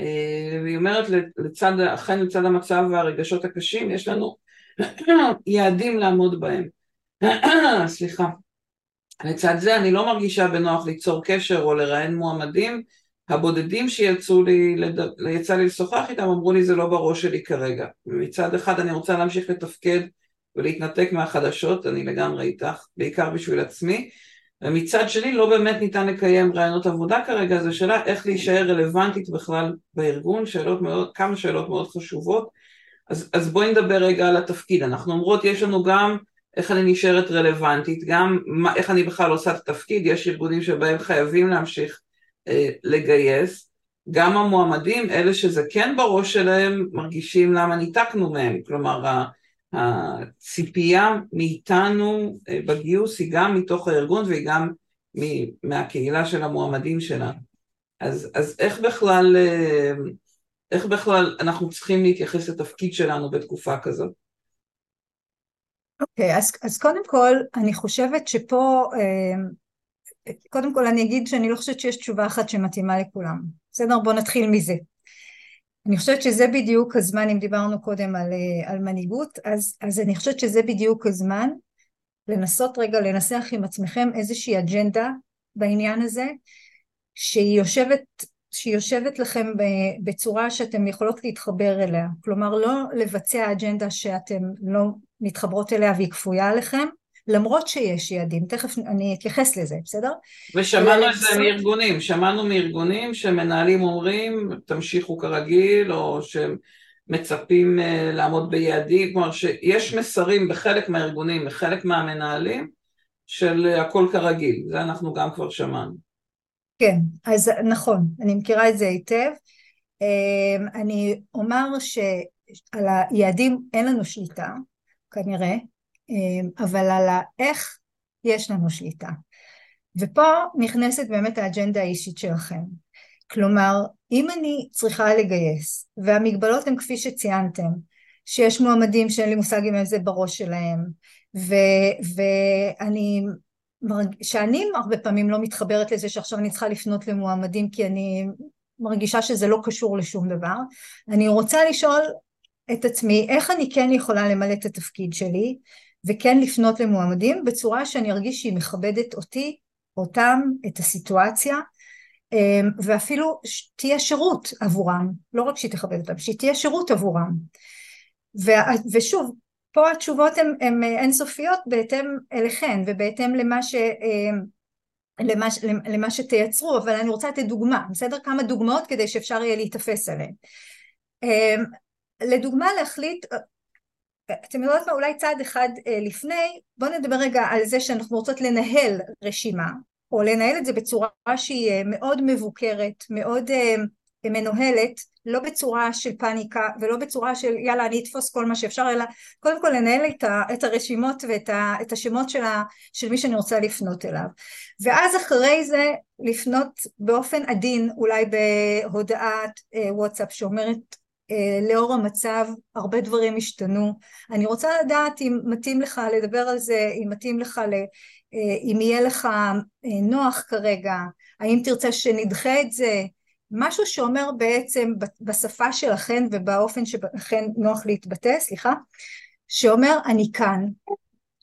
אה, והיא אומרת לצד, אכן לצד המצב והרגשות הקשים יש לנו <coughs> יעדים לעמוד בהם. <coughs> סליחה. לצד זה אני לא מרגישה בנוח ליצור קשר או לראיין מועמדים, הבודדים שיצאו לי, יצא לי לשוחח איתם אמרו לי זה לא בראש שלי כרגע. מצד אחד אני רוצה להמשיך לתפקד ולהתנתק מהחדשות, אני לגמרי איתך, בעיקר בשביל עצמי, ומצד שני לא באמת ניתן לקיים רעיונות עבודה כרגע, זו שאלה איך להישאר רלוונטית בכלל בארגון, שאלות מאוד, כמה שאלות מאוד חשובות, אז, אז בואי נדבר רגע על התפקיד, אנחנו אומרות יש לנו גם איך אני נשארת רלוונטית, גם מה, איך אני בכלל עושה את התפקיד, יש ארגונים שבהם חייבים להמשיך אה, לגייס, גם המועמדים, אלה שזה כן בראש שלהם, מרגישים למה ניתקנו מהם, כלומר הציפייה מאיתנו אה, בגיוס היא גם מתוך הארגון והיא גם מהקהילה של המועמדים שלנו. אז, אז איך בכלל, אה, איך בכלל אנחנו צריכים להתייחס לתפקיד שלנו בתקופה כזאת? אוקיי, okay, אז, אז קודם כל אני חושבת שפה, אה, קודם כל אני אגיד שאני לא חושבת שיש תשובה אחת שמתאימה לכולם. בסדר? בואו נתחיל מזה. אני חושבת שזה בדיוק הזמן, אם דיברנו קודם על, אה, על מנהיגות, אז, אז אני חושבת שזה בדיוק הזמן לנסות רגע לנסח עם עצמכם איזושהי אג'נדה בעניין הזה, שהיא יושבת, שהיא יושבת לכם בצורה שאתם יכולות להתחבר אליה. כלומר, לא לבצע אג'נדה שאתם לא מתחברות אליה והיא כפויה עליכם, למרות שיש יעדים, תכף אני אתייחס לזה, בסדר? ושמענו את זה מארגונים, שמענו מארגונים שמנהלים אומרים תמשיכו כרגיל, או שמצפים אה, לעמוד ביעדים, כלומר שיש מסרים בחלק מהארגונים, בחלק מהמנהלים, של הכל כרגיל, זה אנחנו גם כבר שמענו. כן, אז נכון, אני מכירה את זה היטב. אה, אני אומר שעל היעדים אין לנו שליטה, כנראה, אמ, אבל על האיך יש לנו שליטה. ופה נכנסת באמת האג'נדה האישית שלכם. כלומר, אם אני צריכה לגייס, והמגבלות הן כפי שציינתם, שיש מועמדים שאין לי מושג אם זה בראש שלהם, ו- ואני. שאני הרבה פעמים לא מתחברת לזה שעכשיו אני צריכה לפנות למועמדים כי אני מרגישה שזה לא קשור לשום דבר, אני רוצה לשאול את עצמי איך אני כן יכולה למלא את התפקיד שלי וכן לפנות למועמדים בצורה שאני ארגיש שהיא מכבדת אותי, אותם, את הסיטואציה אמ, ואפילו תהיה שירות עבורם, לא רק שהיא תכבד אותם, שהיא תהיה שירות עבורם. ושוב, פה התשובות הן אינסופיות בהתאם אליכן ובהתאם למה ש... אמ, למה, למה שתייצרו, אבל אני רוצה לתת דוגמה, בסדר? כמה דוגמאות כדי שאפשר יהיה להיתפס עליהן. אמ, לדוגמה להחליט אתם יודעות מה אולי צעד אחד אה, לפני בואו נדבר רגע על זה שאנחנו רוצות לנהל רשימה או לנהל את זה בצורה שהיא אה, מאוד מבוקרת מאוד אה, מנוהלת לא בצורה של פאניקה ולא בצורה של יאללה אני אתפוס כל מה שאפשר אלא קודם כל לנהל את, ה, את הרשימות ואת ה, את השמות של, ה, של מי שאני רוצה לפנות אליו. ואז אחרי זה לפנות באופן עדין אולי בהודעת וואטסאפ שאומרת אה, לאור המצב הרבה דברים השתנו. אני רוצה לדעת אם מתאים לך לדבר על זה, אם מתאים לך, ל, אה, אם יהיה לך אה, נוח כרגע, האם תרצה שנדחה את זה, משהו שאומר בעצם בשפה שלכן ובאופן שלכן נוח להתבטא, סליחה, שאומר אני כאן,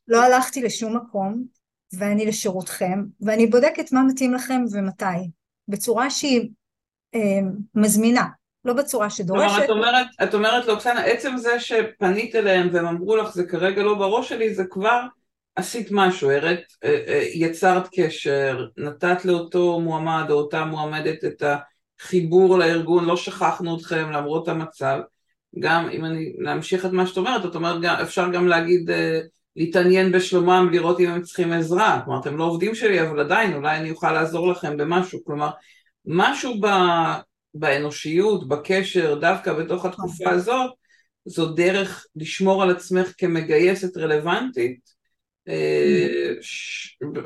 לא הלכתי לשום מקום ואני לשירותכם ואני בודקת מה מתאים לכם ומתי, בצורה שהיא אה, מזמינה. לא בצורה שדורשת. כלומר, את אומרת, את אומרת לאוקסנה, עצם זה שפנית אליהם והם אמרו לך זה כרגע לא בראש שלי, זה כבר עשית משהו, הראת, אה, אה, יצרת קשר, נתת לאותו מועמד או אותה מועמדת את החיבור לארגון, לא שכחנו אתכם למרות המצב. גם אם אני להמשיך את מה שאת אומרת, את אומרת, גם, אפשר גם להגיד, אה, להתעניין בשלומם, לראות אם הם צריכים עזרה. כלומר, אתם לא עובדים שלי, אבל עדיין, אולי אני אוכל לעזור לכם במשהו. כלומר, משהו ב... באנושיות, בקשר, דווקא בתוך התקופה נכון. הזאת, זו דרך לשמור על עצמך כמגייסת רלוונטית. אה,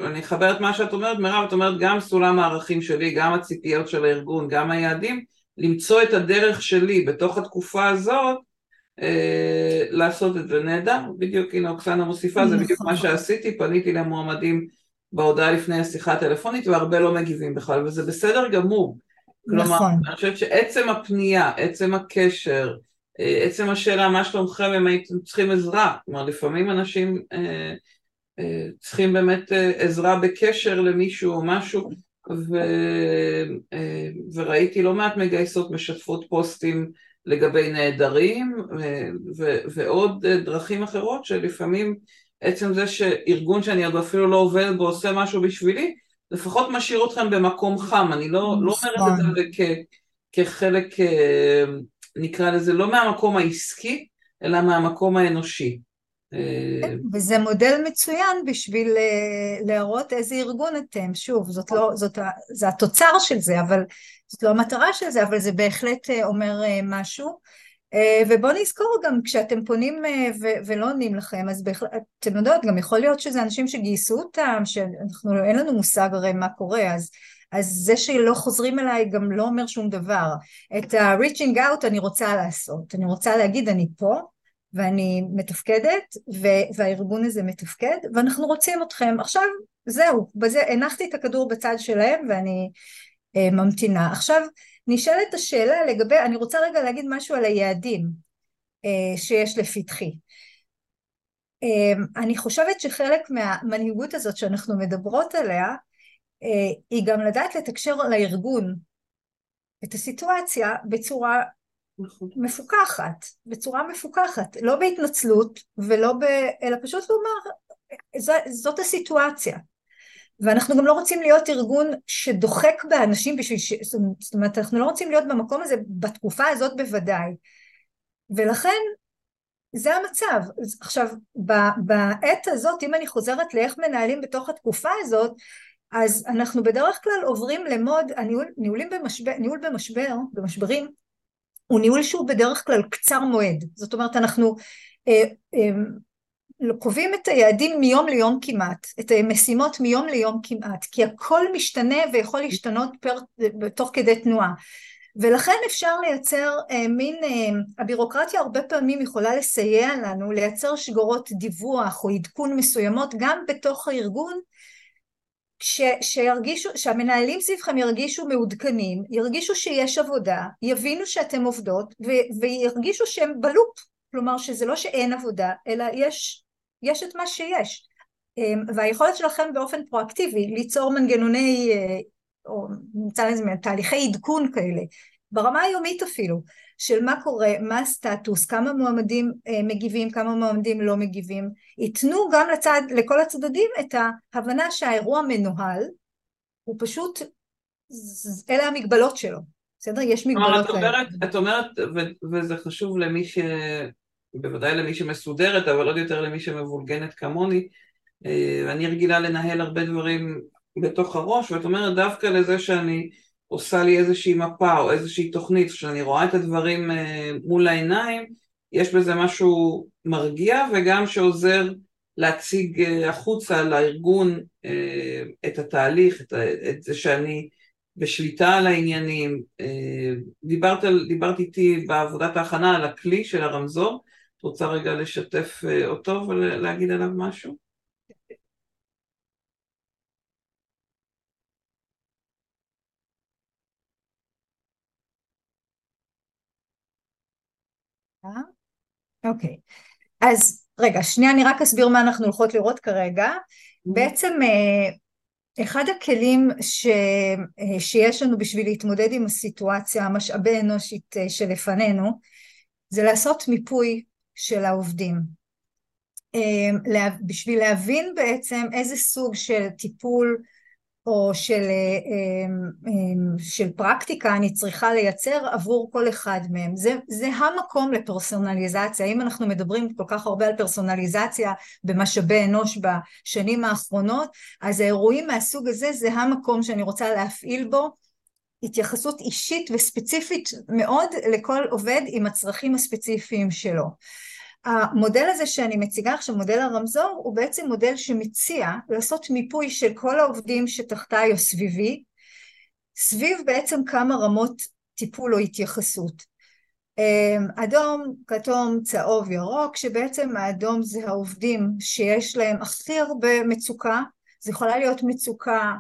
אני אחבר את מה שאת אומרת, מירב, את אומרת גם סולם הערכים שלי, גם הציפיות של הארגון, גם היעדים, למצוא את הדרך שלי בתוך התקופה הזאת, אה, לעשות את זה. נהדר, בדיוק, הנה אוקסנה מוסיפה, זה בדיוק מה נכון. שעשיתי, פניתי למועמדים בהודעה לפני השיחה הטלפונית והרבה לא מגיבים בכלל, וזה בסדר גמור. כלומר, נכון. אני חושבת שעצם הפנייה, עצם הקשר, אה, עצם השאלה מה שלומכם אם הייתם צריכים עזרה, כלומר לפעמים אנשים אה, צריכים באמת אה, עזרה בקשר למישהו או משהו, ו, אה, וראיתי לא מעט מגייסות משתפות פוסטים לגבי נעדרים אה, ו, ועוד דרכים אחרות שלפעמים עצם זה שארגון שאני עוד אפילו לא עובד בו עושה משהו בשבילי, לפחות משאיר אתכם במקום חם, אני לא, לא אומרת את זה כ, כחלק, נקרא לזה, לא מהמקום העסקי, אלא מהמקום האנושי. כן, וזה מודל מצוין בשביל להראות איזה ארגון אתם, שוב, זאת לא, זאת, זה התוצר של זה, אבל זאת לא המטרה של זה, אבל זה בהחלט אומר משהו. אה, ובואו נזכור גם כשאתם פונים אה, ולא עונים לכם אז בהחלט אתם יודעות גם יכול להיות שזה אנשים שגייסו אותם שאנחנו אין לנו מושג הרי מה קורה אז אז זה שלא חוזרים אליי גם לא אומר שום דבר. את ה-reaching out אני רוצה לעשות. אני רוצה להגיד אני פה ואני מתפקדת והארגון הזה מתפקד ואנחנו רוצים אתכם עכשיו זהו בזה הנחתי את הכדור בצד שלהם ואני אה, ממתינה עכשיו נשאלת השאלה לגבי, אני רוצה רגע להגיד משהו על היעדים אה, שיש לפתחי. אה, אני חושבת שחלק מהמנהיגות הזאת שאנחנו מדברות עליה אה, היא גם לדעת לתקשר לארגון את הסיטואציה בצורה נכון. מפוקחת, בצורה מפוקחת, לא בהתנצלות ולא ב... אלא פשוט לומר זאת הסיטואציה. ואנחנו גם לא רוצים להיות ארגון שדוחק באנשים בשביל ש... זאת אומרת אנחנו לא רוצים להיות במקום הזה בתקופה הזאת בוודאי. ולכן זה המצב. עכשיו בעת הזאת אם אני חוזרת לאיך מנהלים בתוך התקופה הזאת אז אנחנו בדרך כלל עוברים למוד הניהול במשבר, ניהול במשבר במשברים הוא ניהול שהוא בדרך כלל קצר מועד זאת אומרת אנחנו אה, אה, קובעים את היעדים מיום ליום כמעט, את המשימות מיום ליום כמעט, כי הכל משתנה ויכול להשתנות פר, תוך כדי תנועה. ולכן אפשר לייצר אה, מין, הבירוקרטיה הרבה פעמים יכולה לסייע לנו לייצר שגורות דיווח או עדכון מסוימות גם בתוך הארגון ש, שירגישו, שהמנהלים סביבכם ירגישו מעודכנים, ירגישו שיש עבודה, יבינו שאתם עובדות ו, וירגישו שהם בלופ, כלומר שזה לא שאין עבודה אלא יש יש את מה שיש. אמ, והיכולת שלכם באופן פרואקטיבי ליצור מנגנוני אה, או נמצא לזה תהליכי עדכון כאלה ברמה היומית אפילו של מה קורה, מה הסטטוס, כמה מועמדים אה, מגיבים, כמה מועמדים לא מגיבים, ייתנו גם לצד, לכל הצדדים את ההבנה שהאירוע מנוהל, הוא פשוט, אלה המגבלות שלו, בסדר? יש מגבלות כאלה. את אומרת, וזה חשוב למי ש... בוודאי למי שמסודרת, אבל עוד יותר למי שמבולגנת כמוני. אה, אני רגילה לנהל הרבה דברים בתוך הראש, ואת אומרת דווקא לזה שאני עושה לי איזושהי מפה או איזושהי תוכנית, כשאני רואה את הדברים אה, מול העיניים, יש בזה משהו מרגיע וגם שעוזר להציג אה, החוצה לארגון את התהליך, את זה שאני בשליטה על העניינים. דיברת, דיברת איתי בעבודת ההכנה על הכלי של הרמזור, רוצה רגע לשתף אה, אותו ולהגיד עליו משהו? אוקיי, אז רגע, שנייה אני רק אסביר מה אנחנו הולכות לראות כרגע. Mm-hmm. בעצם אחד הכלים ש, שיש לנו בשביל להתמודד עם הסיטואציה המשאבי אנושית שלפנינו זה לעשות מיפוי של העובדים. בשביל להבין בעצם איזה סוג של טיפול או של, אמ, אמ, של פרקטיקה אני צריכה לייצר עבור כל אחד מהם. זה, זה המקום לפרסונליזציה. אם אנחנו מדברים כל כך הרבה על פרסונליזציה במשאבי אנוש בשנים האחרונות, אז האירועים מהסוג הזה זה המקום שאני רוצה להפעיל בו התייחסות אישית וספציפית מאוד לכל עובד עם הצרכים הספציפיים שלו. המודל הזה שאני מציגה עכשיו, מודל הרמזור, הוא בעצם מודל שמציע לעשות מיפוי של כל העובדים שתחתיי או סביבי, סביב בעצם כמה רמות טיפול או התייחסות. אדום, כתום, צהוב, ירוק, שבעצם האדום זה העובדים שיש להם הכי הרבה מצוקה, זה יכולה להיות מצוקה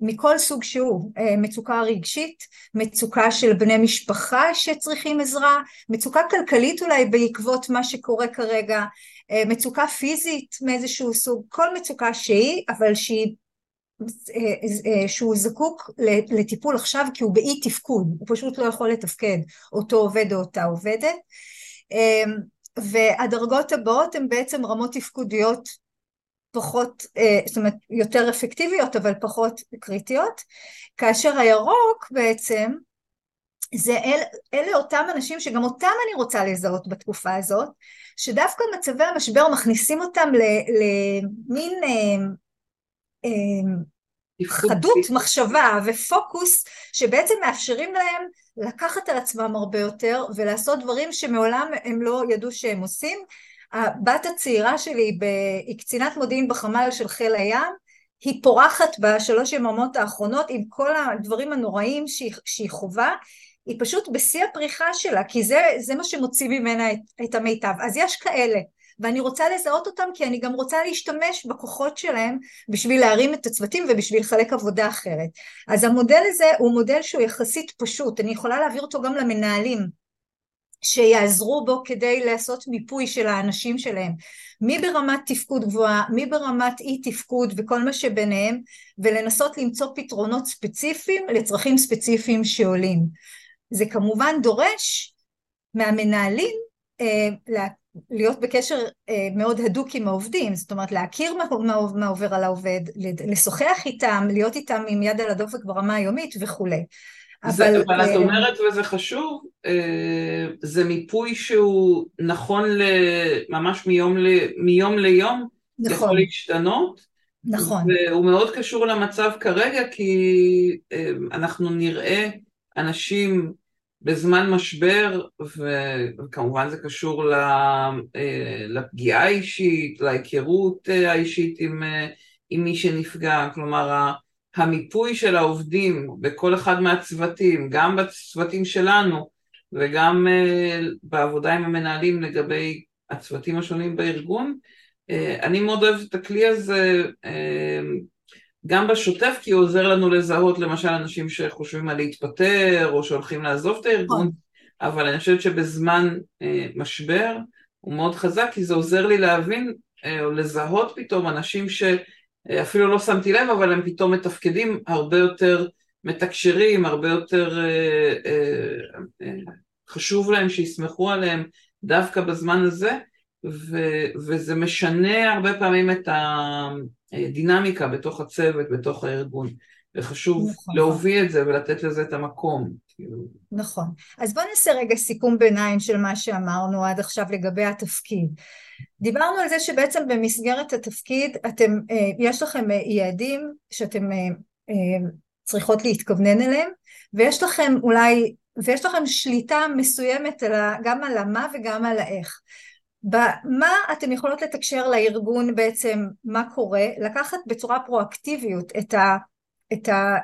מכל סוג שהוא, מצוקה רגשית, מצוקה של בני משפחה שצריכים עזרה, מצוקה כלכלית אולי בעקבות מה שקורה כרגע, מצוקה פיזית מאיזשהו סוג, כל מצוקה שהיא, אבל שהיא, שהוא זקוק לטיפול עכשיו כי הוא באי תפקוד, הוא פשוט לא יכול לתפקד, אותו עובד או אותה עובדת, והדרגות הבאות הן בעצם רמות תפקודיות פחות, זאת אומרת יותר אפקטיביות אבל פחות קריטיות, כאשר הירוק בעצם זה אל, אלה אותם אנשים שגם אותם אני רוצה לזהות בתקופה הזאת, שדווקא מצבי המשבר מכניסים אותם למין אה, אה, חדות מחשבה ופוקוס שבעצם מאפשרים להם לקחת על עצמם הרבה יותר ולעשות דברים שמעולם הם לא ידעו שהם עושים הבת הצעירה שלי היא קצינת מודיעין בחמ"ל של חיל הים, היא פורחת בשלוש יממות האחרונות עם כל הדברים הנוראים שהיא, שהיא חווה, היא פשוט בשיא הפריחה שלה, כי זה, זה מה שמוציא ממנה את, את המיטב. אז יש כאלה, ואני רוצה לזהות אותם כי אני גם רוצה להשתמש בכוחות שלהם בשביל להרים את הצוותים ובשביל לחלק עבודה אחרת. אז המודל הזה הוא מודל שהוא יחסית פשוט, אני יכולה להעביר אותו גם למנהלים. שיעזרו בו כדי לעשות מיפוי של האנשים שלהם, מי ברמת תפקוד גבוהה, מי ברמת אי תפקוד וכל מה שביניהם, ולנסות למצוא פתרונות ספציפיים לצרכים ספציפיים שעולים. זה כמובן דורש מהמנהלים אה, להיות בקשר אה, מאוד הדוק עם העובדים, זאת אומרת להכיר מה, מה, מה עובר על העובד, לשוחח איתם, להיות איתם עם יד על הדופק ברמה היומית וכולי. זה, אבל, אבל את אה, אומרת, וזה חשוב, אה, זה מיפוי שהוא נכון ממש מיום, ל, מיום ליום, נכון. יכול להשתנות. נכון. והוא מאוד קשור למצב כרגע, כי אה, אנחנו נראה אנשים בזמן משבר, וכמובן זה קשור לפגיעה האישית, להיכרות האישית עם, עם מי שנפגע, כלומר המיפוי של העובדים בכל אחד מהצוותים, גם בצוותים שלנו וגם uh, בעבודה עם המנהלים לגבי הצוותים השונים בארגון, uh, אני מאוד אוהבת את הכלי הזה uh, גם בשוטף כי הוא עוזר לנו לזהות למשל אנשים שחושבים על להתפטר או שהולכים לעזוב את הארגון, נכון. אבל אני חושבת שבזמן uh, משבר הוא מאוד חזק כי זה עוזר לי להבין או לזהות פתאום אנשים ש... אפילו לא שמתי לב, אבל הם פתאום מתפקדים הרבה יותר מתקשרים, הרבה יותר אה, אה, אה, חשוב להם שיסמכו עליהם דווקא בזמן הזה, ו, וזה משנה הרבה פעמים את הדינמיקה בתוך הצוות, בתוך הארגון, וחשוב נכון. להוביל את זה ולתת לזה את המקום. נכון. אז בואו נעשה רגע סיכום ביניים של מה שאמרנו עד עכשיו לגבי התפקיד. דיברנו על זה שבעצם במסגרת התפקיד אתם, אה, יש לכם אה, יעדים שאתם אה, צריכות להתכוונן אליהם ויש לכם אולי, ויש לכם שליטה מסוימת גם על המה וגם על האיך. במה אתם יכולות לתקשר לארגון בעצם מה קורה, לקחת בצורה פרואקטיביות את, ה, את, ה,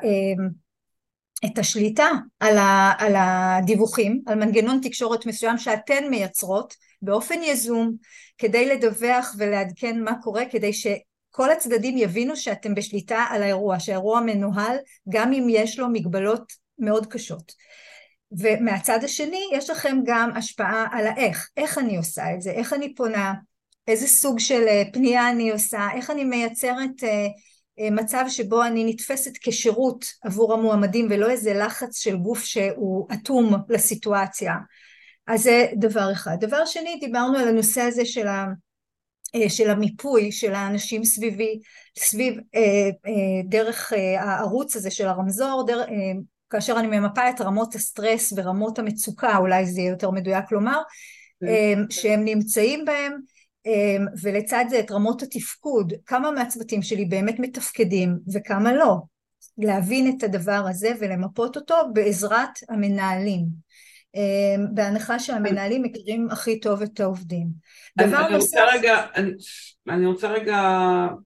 את השליטה על, ה, על הדיווחים, על מנגנון תקשורת מסוים שאתן מייצרות באופן יזום כדי לדווח ולעדכן מה קורה כדי שכל הצדדים יבינו שאתם בשליטה על האירוע, שהאירוע מנוהל גם אם יש לו מגבלות מאוד קשות. ומהצד השני יש לכם גם השפעה על האיך, איך אני עושה את זה, איך אני פונה, איזה סוג של אה, פנייה אני עושה, איך אני מייצרת אה, אה, מצב שבו אני נתפסת כשירות עבור המועמדים ולא איזה לחץ של גוף שהוא אטום לסיטואציה. אז זה דבר אחד. דבר שני, דיברנו על הנושא הזה של, ה, אה, של המיפוי של האנשים סביבי, סביב אה, אה, דרך הערוץ הזה של הרמזור, דר, אה, כאשר אני ממפה את רמות הסטרס ורמות המצוקה, אולי זה יהיה יותר מדויק לומר, כן. שהם נמצאים בהם, ולצד זה את רמות התפקוד, כמה מהצוותים שלי באמת מתפקדים וכמה לא. להבין את הדבר הזה ולמפות אותו בעזרת המנהלים. אמ, בהנחה שהמנהלים מכירים הכי טוב את העובדים. דבר אני, נוסף... רוצה רגע, אני, אני רוצה רגע,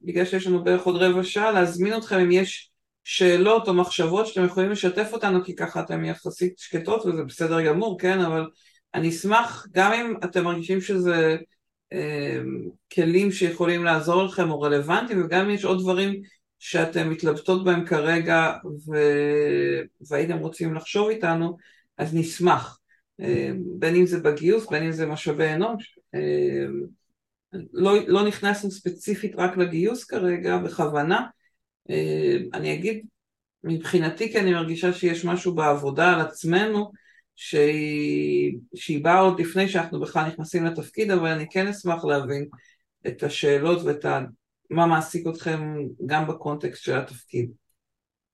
בגלל שיש לנו בערך עוד רבע שעה, להזמין אתכם אם יש שאלות או מחשבות שאתם יכולים לשתף אותנו, כי ככה אתם יחסית שקטות וזה בסדר גמור, כן? אבל אני אשמח, גם אם אתם מרגישים שזה אה, כלים שיכולים לעזור לכם או רלוונטיים, וגם אם יש עוד דברים שאתם מתלבטות בהם כרגע ו... והייתם רוצים לחשוב איתנו, אז נשמח. אה, בין אם זה בגיוס, בין אם זה משאבי אנוש. אה, לא, לא נכנסנו ספציפית רק לגיוס כרגע, בכוונה. אה, אני אגיד, מבחינתי כי אני מרגישה שיש משהו בעבודה על עצמנו, שהיא, שהיא באה עוד לפני שאנחנו בכלל נכנסים לתפקיד, אבל אני כן אשמח להבין את השאלות ואת ה... מה מעסיק אתכם גם בקונטקסט של התפקיד.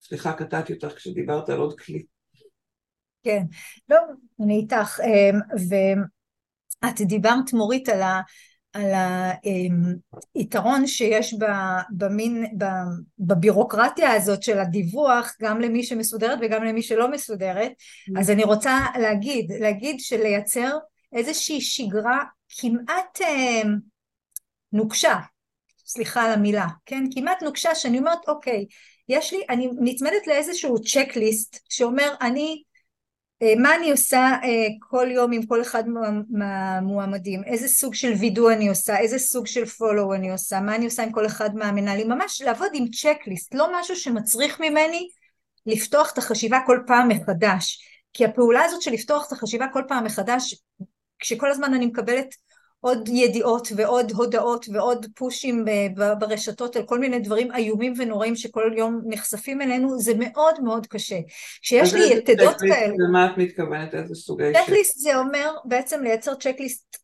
סליחה, קטעתי אותך כשדיברת על עוד כלי. כן, לא, אני איתך, אמ, ואת דיברת מורית על, ה, על היתרון שיש במין, בבירוקרטיה הזאת של הדיווח גם למי שמסודרת וגם למי שלא מסודרת, mm-hmm. אז אני רוצה להגיד, להגיד שלייצר איזושהי שגרה כמעט אמ, נוקשה, סליחה על המילה, כן? כמעט נוקשה שאני אומרת אוקיי, יש לי, אני נצמדת לאיזשהו צ'קליסט שאומר אני מה אני עושה אה, כל יום עם כל אחד מהמועמדים, איזה סוג של וידוא אני עושה, איזה סוג של פולו אני עושה, מה אני עושה עם כל אחד מהמנהלים, ממש לעבוד עם צ'קליסט, לא משהו שמצריך ממני לפתוח את החשיבה כל פעם מחדש, כי הפעולה הזאת של לפתוח את החשיבה כל פעם מחדש, כשכל הזמן אני מקבלת עוד ידיעות ועוד הודעות ועוד פושים ברשתות על כל מיני דברים איומים ונוראים שכל יום נחשפים אלינו, זה מאוד מאוד קשה. כשיש לי יתדות כאלה... למה את מתכוונת? איזה סוגי... צ'קליסט זה אומר בעצם לייצר צ'קליסט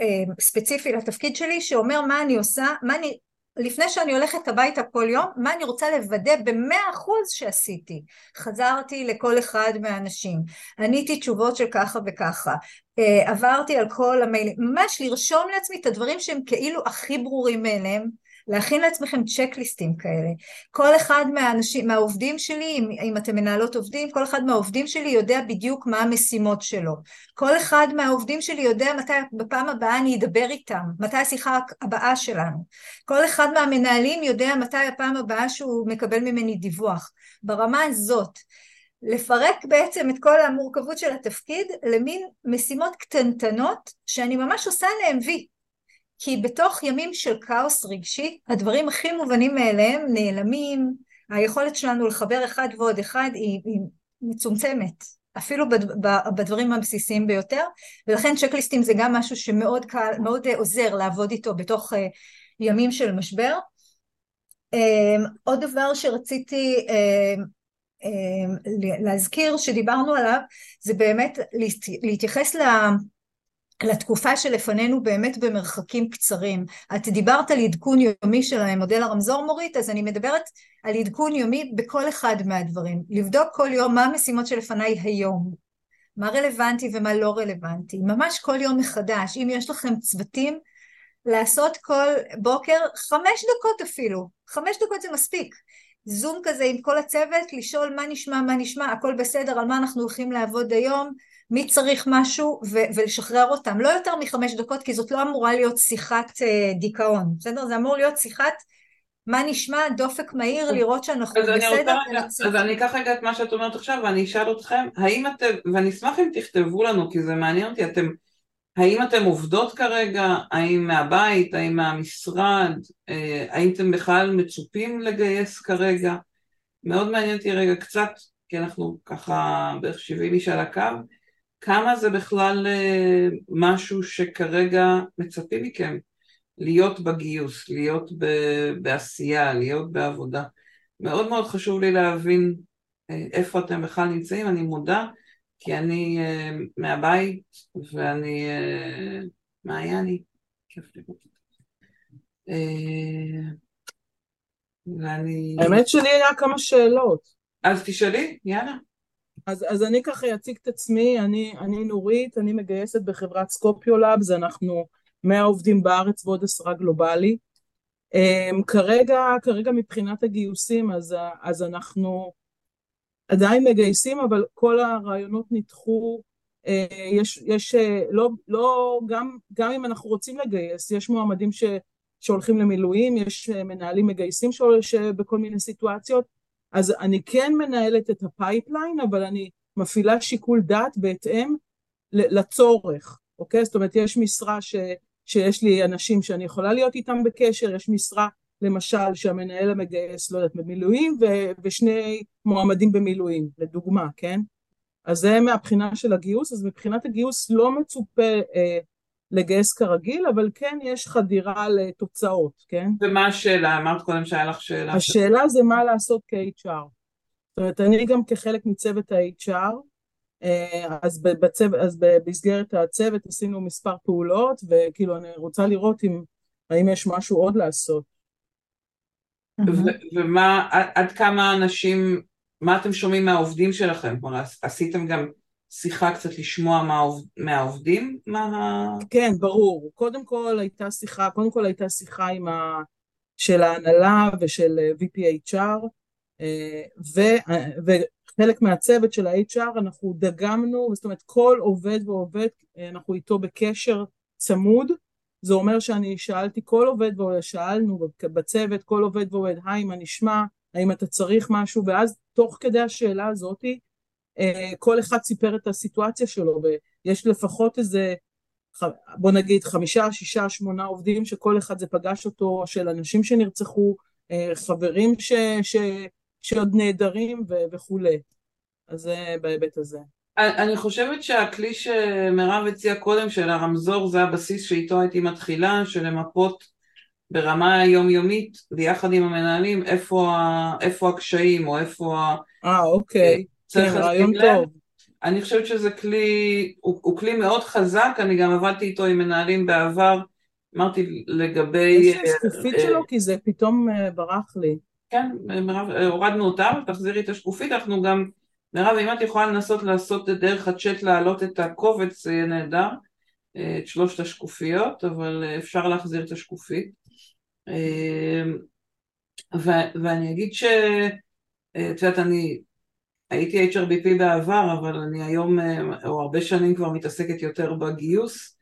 אה, ספציפי לתפקיד שלי שאומר מה אני עושה, מה אני לפני שאני הולכת הביתה כל יום, מה אני רוצה לוודא במאה אחוז שעשיתי. חזרתי לכל אחד מהאנשים, עניתי תשובות של ככה וככה, אה, עברתי על כל המיילים, ממש לרשום לעצמי את הדברים שהם כאילו הכי ברורים מאליהם, להכין לעצמכם צ'קליסטים כאלה. כל אחד מהאנשים, מהעובדים שלי, אם, אם אתם מנהלות עובדים, כל אחד מהעובדים שלי יודע בדיוק מה המשימות שלו. כל אחד מהעובדים שלי יודע מתי בפעם הבאה אני אדבר איתם, מתי השיחה הבאה שלנו. כל אחד מהמנהלים יודע מתי הפעם הבאה שהוא מקבל ממני דיווח. ברמה הזאת. לפרק בעצם את כל המורכבות של התפקיד למין משימות קטנטנות שאני ממש עושה להם וי. כי בתוך ימים של כאוס רגשי, הדברים הכי מובנים מאליהם נעלמים, היכולת שלנו לחבר אחד ועוד אחד היא, היא מצומצמת, אפילו בדברים הבסיסיים ביותר, ולכן צ'קליסטים זה גם משהו שמאוד קל, מאוד עוזר לעבוד איתו בתוך אה, ימים של משבר. אה, עוד דבר שרציתי אה, להזכיר שדיברנו עליו זה באמת להתייחס לתקופה שלפנינו באמת במרחקים קצרים. את דיברת על עדכון יומי של מודל הרמזור מורית, אז אני מדברת על עדכון יומי בכל אחד מהדברים. לבדוק כל יום מה המשימות שלפניי היום, מה רלוונטי ומה לא רלוונטי. ממש כל יום מחדש. אם יש לכם צוותים, לעשות כל בוקר חמש דקות אפילו. חמש דקות זה מספיק. זום כזה עם כל הצוות, לשאול מה נשמע, מה נשמע, הכל בסדר, על מה אנחנו הולכים לעבוד היום. מי צריך משהו ו- ולשחרר אותם, לא יותר מחמש דקות כי זאת לא אמורה להיות שיחת uh, דיכאון, בסדר? זה אמור להיות שיחת מה נשמע, דופק מהיר, לראות שאנחנו אז בסדר. אני רוצה, אז אני אקח רגע את מה שאת אומרת עכשיו ואני אשאל אתכם, האם אתם, ואני אשמח אם תכתבו לנו כי זה מעניין אותי, אתם, האם אתם עובדות כרגע, האם מהבית, האם מהמשרד, אה, האם אתם בכלל מצופים לגייס כרגע? מאוד מעניין אותי רגע קצת, כי אנחנו ככה בערך 70 איש על הקו, כמה זה בכלל אה, משהו שכרגע מצפים מכם להיות בגיוס, להיות בעשייה, להיות בעבודה. מאוד מאוד חשוב לי להבין אה, איפה אתם בכלל נמצאים, אני מודה, כי אני אה, מהבית ואני... מה היה אני? כיף לראות. ואני... האמת שלי היה כמה שאלות. אז תשאלי, יאללה. אז, אז אני ככה אציג את עצמי, אני, אני נורית, אני מגייסת בחברת Scopio Labs, אנחנו 100 עובדים בארץ ועוד עשרה גלובלי. אממ, כרגע, כרגע מבחינת הגיוסים, אז, אז אנחנו עדיין מגייסים, אבל כל הראיונות נדחו. אה, יש, יש, אה, לא, לא, גם, גם אם אנחנו רוצים לגייס, יש מועמדים ש, שהולכים למילואים, יש אה, מנהלים מגייסים שבכל מיני סיטואציות, אז אני כן מנהלת את ה pipeline, אבל אני מפעילה שיקול דעת בהתאם לצורך, אוקיי? זאת אומרת יש משרה ש, שיש לי אנשים שאני יכולה להיות איתם בקשר, יש משרה למשל שהמנהל המגייס, לא יודעת, במילואים ו, ושני מועמדים במילואים, לדוגמה, כן? אז זה מהבחינה של הגיוס, אז מבחינת הגיוס לא מצופה אה, לגייס כרגיל, אבל כן יש חדירה לתוצאות, כן? ומה השאלה? אמרת קודם שהיה לך שאלה. השאלה זה מה לעשות כ-HR. זאת אומרת, אני גם כחלק מצוות ה-HR, אה, אז, בצו, אז במסגרת הצוות עשינו מספר פעולות, וכאילו אני רוצה לראות אם, האם יש משהו עוד לעשות. ומה, עד כמה אנשים, מה אתם שומעים מהעובדים שלכם? כלומר, עשיתם גם שיחה קצת לשמוע מהעובדים? מה... כן, ברור. קודם כל הייתה שיחה, קודם כל הייתה שיחה עם ה... של ההנהלה ושל VPHR, אה, ו... וחלק מהצוות של ה-HR אנחנו דגמנו, זאת אומרת כל עובד ועובד, אה, אנחנו איתו בקשר צמוד, זה אומר שאני שאלתי כל עובד ועובד, שאלנו בצוות כל עובד ועובד, היי מה נשמע, האם אתה צריך משהו, ואז תוך כדי השאלה הזאתי אה, כל אחד סיפר את הסיטואציה שלו ויש לפחות איזה בוא נגיד חמישה, שישה, שמונה עובדים שכל אחד זה פגש אותו של אנשים שנרצחו, אה, חברים ש, ש, שעוד נעדרים וכולי. אז זה בהיבט הזה. אני חושבת שהכלי שמירב הציעה קודם של הרמזור זה הבסיס שאיתו הייתי מתחילה, של למפות ברמה היומיומית ביחד עם המנהלים איפה, איפה הקשיים או איפה... אה אוקיי. צריך כן, רעיון טוב. אני חושבת שזה כלי, הוא, הוא כלי מאוד חזק, אני גם עבדתי איתו עם מנהלים בעבר, אמרתי לגבי... יש לי שקופית uh, שלו כי זה פתאום uh, ברח לי. כן, מירב, הורדנו אותה, תחזירי את השקופית, אנחנו גם, מירב, אם את יכולה לנסות לעשות דרך הצ'אט להעלות את הקובץ, זה יהיה נהדר, את שלושת השקופיות, אבל אפשר להחזיר את השקופית. ו- ואני אגיד ש... את יודעת, אני הייתי HRBP בעבר, אבל אני היום, או הרבה שנים כבר מתעסקת יותר בגיוס,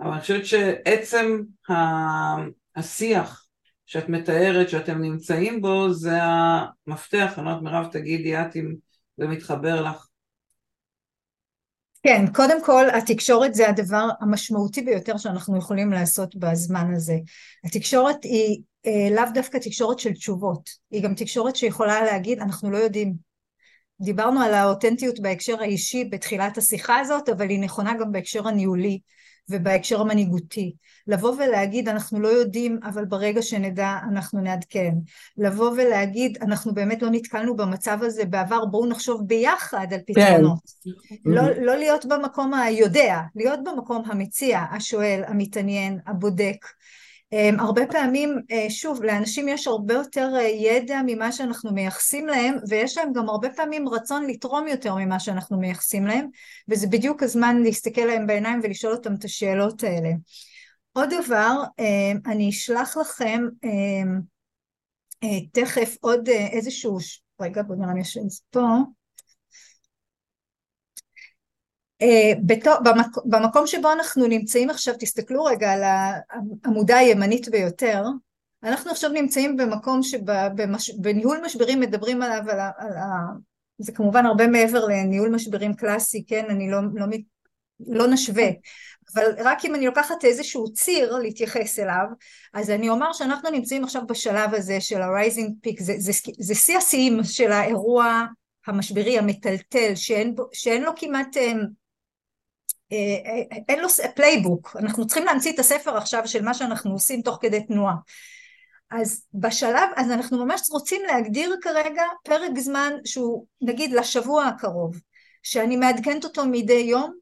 אבל אני חושבת שעצם השיח שאת מתארת, שאתם נמצאים בו, זה המפתח, אני לא יודעת, מירב, תגידי את אם זה מתחבר לך. כן, קודם כל התקשורת זה הדבר המשמעותי ביותר שאנחנו יכולים לעשות בזמן הזה. התקשורת היא אה, לאו דווקא תקשורת של תשובות, היא גם תקשורת שיכולה להגיד אנחנו לא יודעים, דיברנו על האותנטיות בהקשר האישי בתחילת השיחה הזאת, אבל היא נכונה גם בהקשר הניהולי ובהקשר המנהיגותי. לבוא ולהגיד אנחנו לא יודעים, אבל ברגע שנדע אנחנו נעדכן. לבוא ולהגיד אנחנו באמת לא נתקלנו במצב הזה בעבר, בואו נחשוב ביחד על פתרונות. כן. לא, לא להיות במקום היודע, להיות במקום המציע, השואל, המתעניין, הבודק. אמ, הרבה פעמים, אה, שוב, לאנשים יש הרבה יותר אה, ידע ממה שאנחנו מייחסים להם, ויש להם גם הרבה פעמים רצון לתרום יותר ממה שאנחנו מייחסים להם, וזה בדיוק הזמן להסתכל להם בעיניים ולשאול אותם את השאלות האלה. עוד דבר, אמ, אני אשלח לכם אמ, אה, תכף עוד איזשהו, רגע בואו נראה אם יש את זה פה, אה, במקום שבו אנחנו נמצאים עכשיו, תסתכלו רגע על העמודה הימנית ביותר, אנחנו עכשיו נמצאים במקום שבניהול משברים מדברים עליו, על ה, על ה, זה כמובן הרבה מעבר לניהול משברים קלאסי, כן, אני לא, לא, לא נשווה, אבל רק אם אני לוקחת איזשהו ציר להתייחס אליו, אז אני אומר שאנחנו נמצאים עכשיו בשלב הזה של ה-rising peak, זה שיא השיאים של האירוע המשברי המטלטל, שאין, שאין לו כמעט אה, אין לו playbook, אנחנו צריכים להמציא את הספר עכשיו של מה שאנחנו עושים תוך כדי תנועה. אז בשלב, אז אנחנו ממש רוצים להגדיר כרגע פרק זמן שהוא נגיד לשבוע הקרוב, שאני מעדכנת אותו מדי יום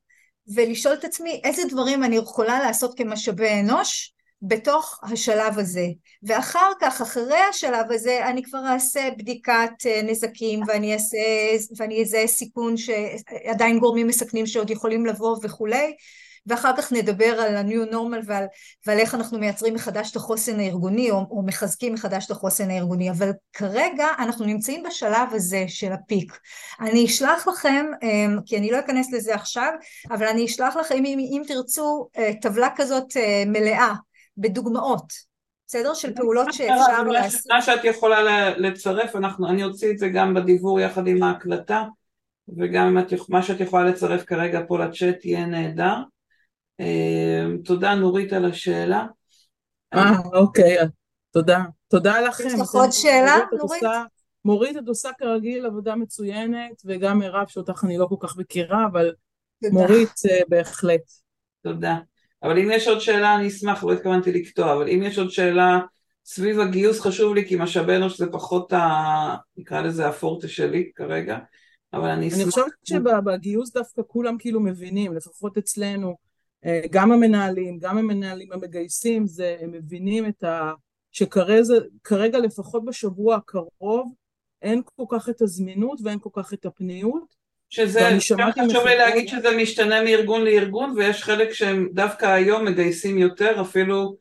ולשאול את עצמי איזה דברים אני יכולה לעשות כמשאבי אנוש בתוך השלב הזה. ואחר כך, אחרי השלב הזה, אני כבר אעשה בדיקת אה, נזקים ואני אעשה, ואני אזהה סיכון שעדיין גורמים מסכנים שעוד יכולים לבוא וכולי, ואחר כך נדבר על ה-new normal ועל, ועל איך אנחנו מייצרים מחדש את החוסן הארגוני או, או מחזקים מחדש את החוסן הארגוני, אבל כרגע אנחנו נמצאים בשלב הזה של הפיק. אני אשלח לכם, אה, כי אני לא אכנס לזה עכשיו, אבל אני אשלח לכם אם, אם תרצו אה, טבלה כזאת מלאה בדוגמאות, בסדר? של פעולות שאפשר לעשות. מה שאת יכולה לצרף, אנחנו, אני אוציא את זה גם בדיבור יחד עם ההקלטה, וגם את, מה שאת יכולה לצרף כרגע פה לצ'אט יהיה נהדר. תודה נורית על השאלה. אה, אוקיי, תודה. תודה לכם. יש לך עוד שאלה, נורית? מורית, את עושה כרגיל עבודה מצוינת, וגם מירב שאותך אני לא כל כך מכירה, אבל מורית אה, בהחלט. תודה. אבל אם יש עוד שאלה אני אשמח, לא התכוונתי לקטוע, אבל אם יש עוד שאלה סביב הגיוס חשוב לי כי משאבי אנוש זה פחות ה... נקרא לזה הפורטה שלי כרגע, אבל אני אשמח... אני חושבת שבגיוס דווקא כולם כאילו מבינים, לפחות אצלנו, אה, גם המנהלים, גם המנהלים המגייסים, זה, הם מבינים את ה... שכרגע לפחות בשבוע הקרוב אין כל כך את הזמינות ואין כל כך את הפניות. שזה, חשוב לי להגיד שזה משתנה מארגון לארגון ויש חלק שהם דווקא היום מגייסים יותר, אפילו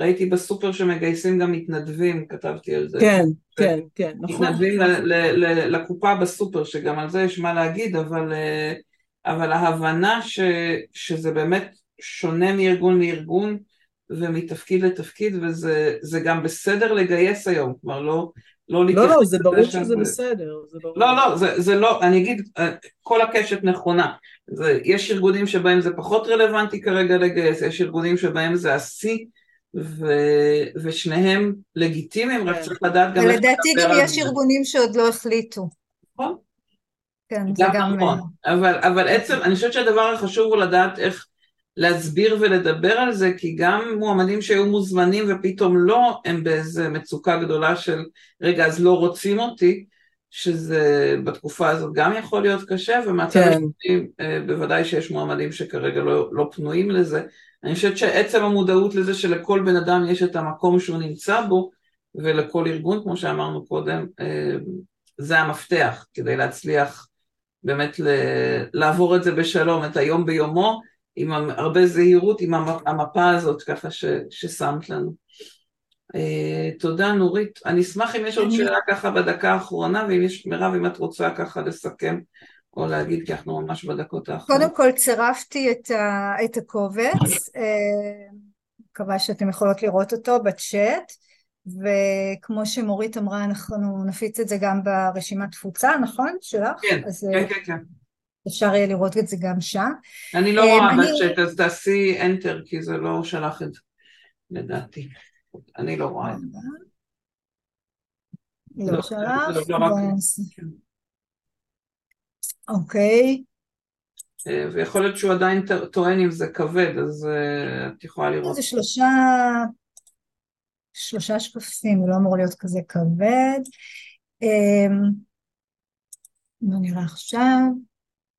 ראיתי בסופר שמגייסים גם מתנדבים, כתבתי על זה. כן, כן, כן, נכון. מתנדבים לקופה בסופר, שגם על זה יש מה להגיד, אבל, אה, אבל ההבנה ש, שזה באמת שונה מארגון לארגון ומתפקיד לתפקיד, וזה גם בסדר לגייס היום, כלומר לא... לא, לא, לא, זה ברור שזה בסדר. זה ברור. לא, לא, זה, זה לא, אני אגיד, אה, כל הקשת נכונה. זה, יש ארגונים שבהם זה פחות רלוונטי כרגע לגייס, יש ארגונים שבהם זה השיא. ו... ושניהם לגיטימיים, רק כן. צריך לדעת גם ולדעתי גם יש ארגונים שעוד לא החליטו. נכון. כן, זה גם... נכון, אבל, אבל עצם, אני חושבת שהדבר החשוב הוא לדעת איך להסביר ולדבר על זה, כי גם מועמדים שהיו מוזמנים ופתאום לא, הם באיזה מצוקה גדולה של רגע, אז לא רוצים אותי, שזה בתקופה הזאת גם יכול להיות קשה, ומהצד כן. השני אה, בוודאי שיש מועמדים שכרגע לא, לא פנויים לזה. אני חושבת שעצם המודעות לזה שלכל בן אדם יש את המקום שהוא נמצא בו, ולכל ארגון, כמו שאמרנו קודם, אה, זה המפתח כדי להצליח באמת לעבור את זה בשלום, את היום ביומו, עם הרבה זהירות, עם המפה הזאת ככה ש, ששמת לנו. Uh, תודה נורית. אני אשמח אם יש עוד שאלה ככה בדקה האחרונה, ואם יש, מירב, אם את רוצה ככה לסכם או להגיד, כי אנחנו ממש בדקות האחרונות. קודם כל צירפתי את, ה, את הקובץ, uh, מקווה שאתם יכולות לראות אותו בצ'אט, וכמו שמורית אמרה, אנחנו נפיץ את זה גם ברשימת תפוצה, נכון? שלך? כן, אז, כן, כן, כן. אפשר יהיה לראות את זה גם שם. אני לא רואה בצ'אט, אז תעשי enter, כי זה לא שלח את זה, לדעתי. אני לא רואה את זה. לא, שלח? אוקיי. אה, ויכול להיות שהוא עדיין טוען אם זה כבד, אז אה, את יכולה לראות. זה שלושה, שלושה שקפים, הוא לא אמור להיות כזה כבד. בוא נראה עכשיו.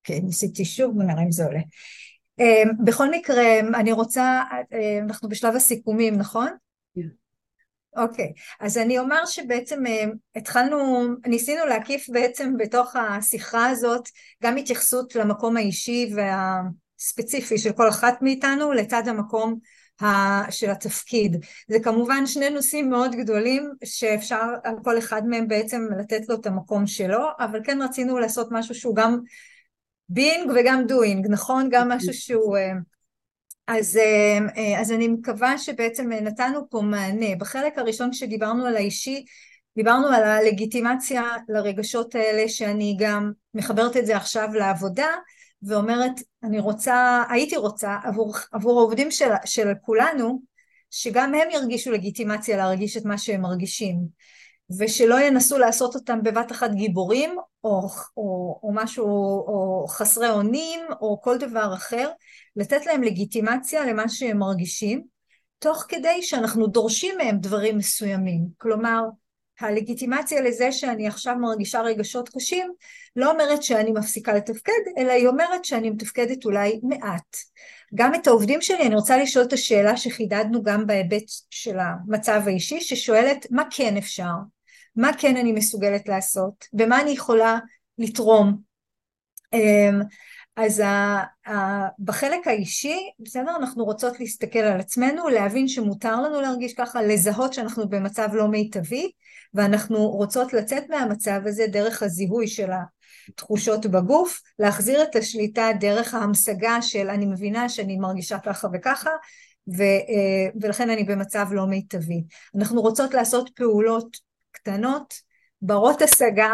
כן, ניסיתי שוב, בוא נראה אם זה עולה. אמ, בכל מקרה, אני רוצה, אמ, אנחנו בשלב הסיכומים, נכון? כן. אוקיי, אז אני אומר שבעצם אמ, התחלנו, ניסינו להקיף בעצם בתוך השיחה הזאת גם התייחסות למקום האישי והספציפי של כל אחת מאיתנו לצד המקום של התפקיד. זה כמובן שני נושאים מאוד גדולים שאפשר על כל אחד מהם בעצם לתת לו את המקום שלו, אבל כן רצינו לעשות משהו שהוא גם בינג וגם דוינג, נכון? גם משהו שהוא... אה, אז, אה, אה, אז אני מקווה שבעצם נתנו פה מענה. בחלק הראשון כשדיברנו על האישי, דיברנו על הלגיטימציה לרגשות האלה שאני גם מחברת את זה עכשיו לעבודה ואומרת אני רוצה, הייתי רוצה עבור, עבור העובדים של, של כולנו שגם הם ירגישו לגיטימציה להרגיש את מה שהם מרגישים ושלא ינסו לעשות אותם בבת אחת גיבורים או, או, או משהו, או חסרי אונים, או כל דבר אחר, לתת להם לגיטימציה למה שהם מרגישים, תוך כדי שאנחנו דורשים מהם דברים מסוימים. כלומר, הלגיטימציה לזה שאני עכשיו מרגישה רגשות קשים, לא אומרת שאני מפסיקה לתפקד, אלא היא אומרת שאני מתפקדת אולי מעט. גם את העובדים שלי, אני רוצה לשאול את השאלה שחידדנו גם בהיבט של המצב האישי, ששואלת מה כן אפשר, מה כן אני מסוגלת לעשות, במה אני יכולה לתרום. אמ, אז בחלק האישי, בסדר, אנחנו רוצות להסתכל על עצמנו, להבין שמותר לנו להרגיש ככה, לזהות שאנחנו במצב לא מיטבי, ואנחנו רוצות לצאת מהמצב הזה דרך הזיהוי של התחושות בגוף, להחזיר את השליטה דרך ההמשגה של אני מבינה שאני מרגישה ככה וככה, ו, אה, ולכן אני במצב לא מיטבי. אנחנו רוצות לעשות פעולות קטנות, ברות השגה,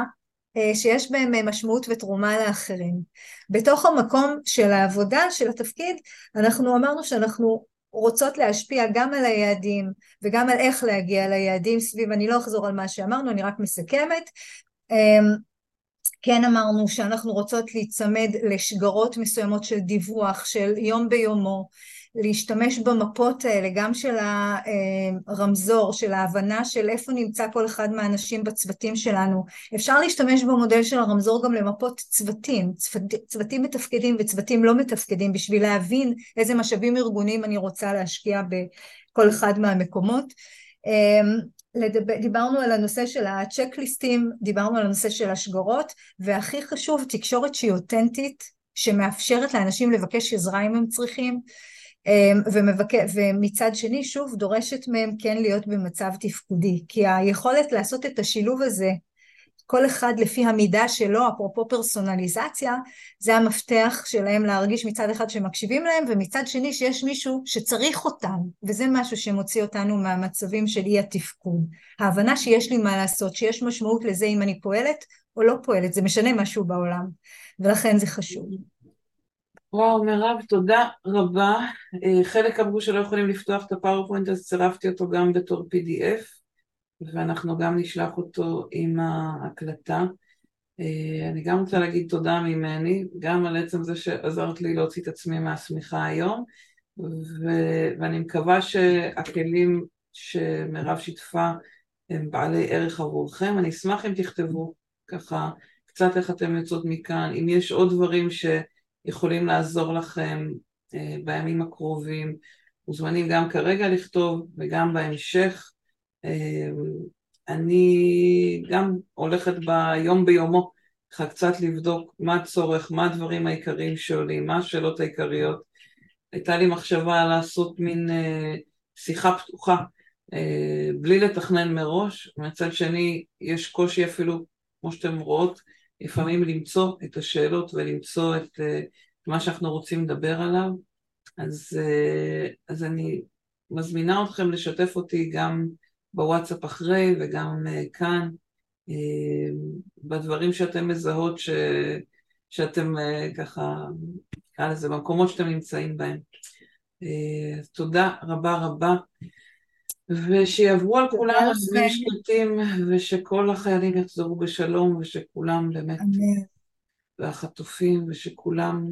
אה, שיש בהם אה, משמעות ותרומה לאחרים. בתוך המקום של העבודה, של התפקיד, אנחנו אמרנו שאנחנו רוצות להשפיע גם על היעדים וגם על איך להגיע ליעדים סביב, אני לא אחזור על מה שאמרנו, אני רק מסכמת. אמ, כן אמרנו שאנחנו רוצות להיצמד לשגרות מסוימות של דיווח, של יום ביומו, להשתמש במפות האלה, גם של הרמזור, של ההבנה של איפה נמצא כל אחד מהאנשים בצוותים שלנו. אפשר להשתמש במודל של הרמזור גם למפות צוותים, צוותים מתפקדים וצוותים לא מתפקדים, בשביל להבין איזה משאבים ארגוניים אני רוצה להשקיע בכל אחד מהמקומות. לדבר, דיברנו על הנושא של הצ'קליסטים, דיברנו על הנושא של השגרות, והכי חשוב, תקשורת שהיא אותנטית, שמאפשרת לאנשים לבקש עזרה אם הם צריכים, אמ, ומבק... ומצד שני שוב דורשת מהם כן להיות במצב תפקודי כי היכולת לעשות את השילוב הזה כל אחד לפי המידה שלו אפרופו פרסונליזציה זה המפתח שלהם להרגיש מצד אחד שמקשיבים להם ומצד שני שיש מישהו שצריך אותם וזה משהו שמוציא אותנו מהמצבים של אי התפקוד ההבנה שיש לי מה לעשות שיש משמעות לזה אם אני פועלת או לא פועלת זה משנה משהו בעולם ולכן זה חשוב וואו, מירב, תודה רבה. אה, חלק אמרו שלא יכולים לפתוח את הפאורפוינט, אז צירפתי אותו גם בתור PDF, ואנחנו גם נשלח אותו עם ההקלטה. אה, אני גם רוצה להגיד תודה ממני, גם על עצם זה שעזרת לי להוציא את עצמי מהשמיכה היום, ו- ואני מקווה שהכלים שמירב שיתפה הם בעלי ערך עבורכם. אני אשמח אם תכתבו ככה קצת איך אתם יוצאות מכאן, אם יש עוד דברים ש... יכולים לעזור לכם אה, בימים הקרובים. מוזמנים גם כרגע לכתוב וגם בהמשך. אה, אני גם הולכת ביום ביומו ככה קצת לבדוק מה הצורך, מה הדברים העיקריים שעולים, מה השאלות העיקריות. הייתה לי מחשבה לעשות מין אה, שיחה פתוחה בלי לתכנן מראש, מצד שני יש קושי אפילו, כמו שאתם רואות, לפעמים למצוא את השאלות ולמצוא את uh, מה שאנחנו רוצים לדבר עליו. אז, uh, אז אני מזמינה אתכם לשתף אותי גם בוואטסאפ אחרי וגם uh, כאן, בדברים שאתם מזהות ש, שאתם ככה, נקרא לזה, במקומות שאתם נמצאים בהם. תודה רבה רבה. ושיעברו על כולם ימים שקטים, ושכל החיילים יחזרו בשלום, ושכולם באמת, אמן. והחטופים, ושכולם,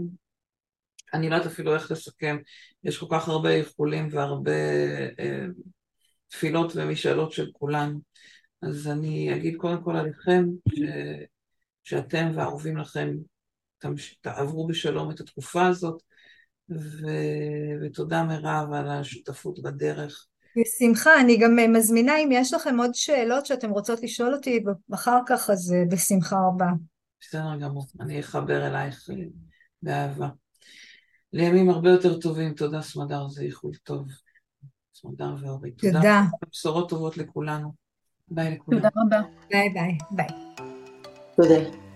אני לא יודעת אפילו איך לסכם, יש כל כך הרבה איחולים והרבה אה, תפילות ומשאלות של כולנו. אז אני אגיד קודם כל עליכם, ש, שאתם והאהובים לכם תעברו בשלום את התקופה הזאת, ו, ותודה מירב על השותפות בדרך. בשמחה, אני גם מזמינה אם יש לכם עוד שאלות שאתם רוצות לשאול אותי אחר כך, אז אה, בשמחה רבה. בסדר גמור, אני אחבר אלייך אה, באהבה. לימים הרבה יותר טובים, תודה סמדר, זה איחוד טוב. סמדר ואורית. תודה. תודה. בשורות טובות לכולנו. ביי לכולם. תודה רבה. ביי ביי. ביי. תודה.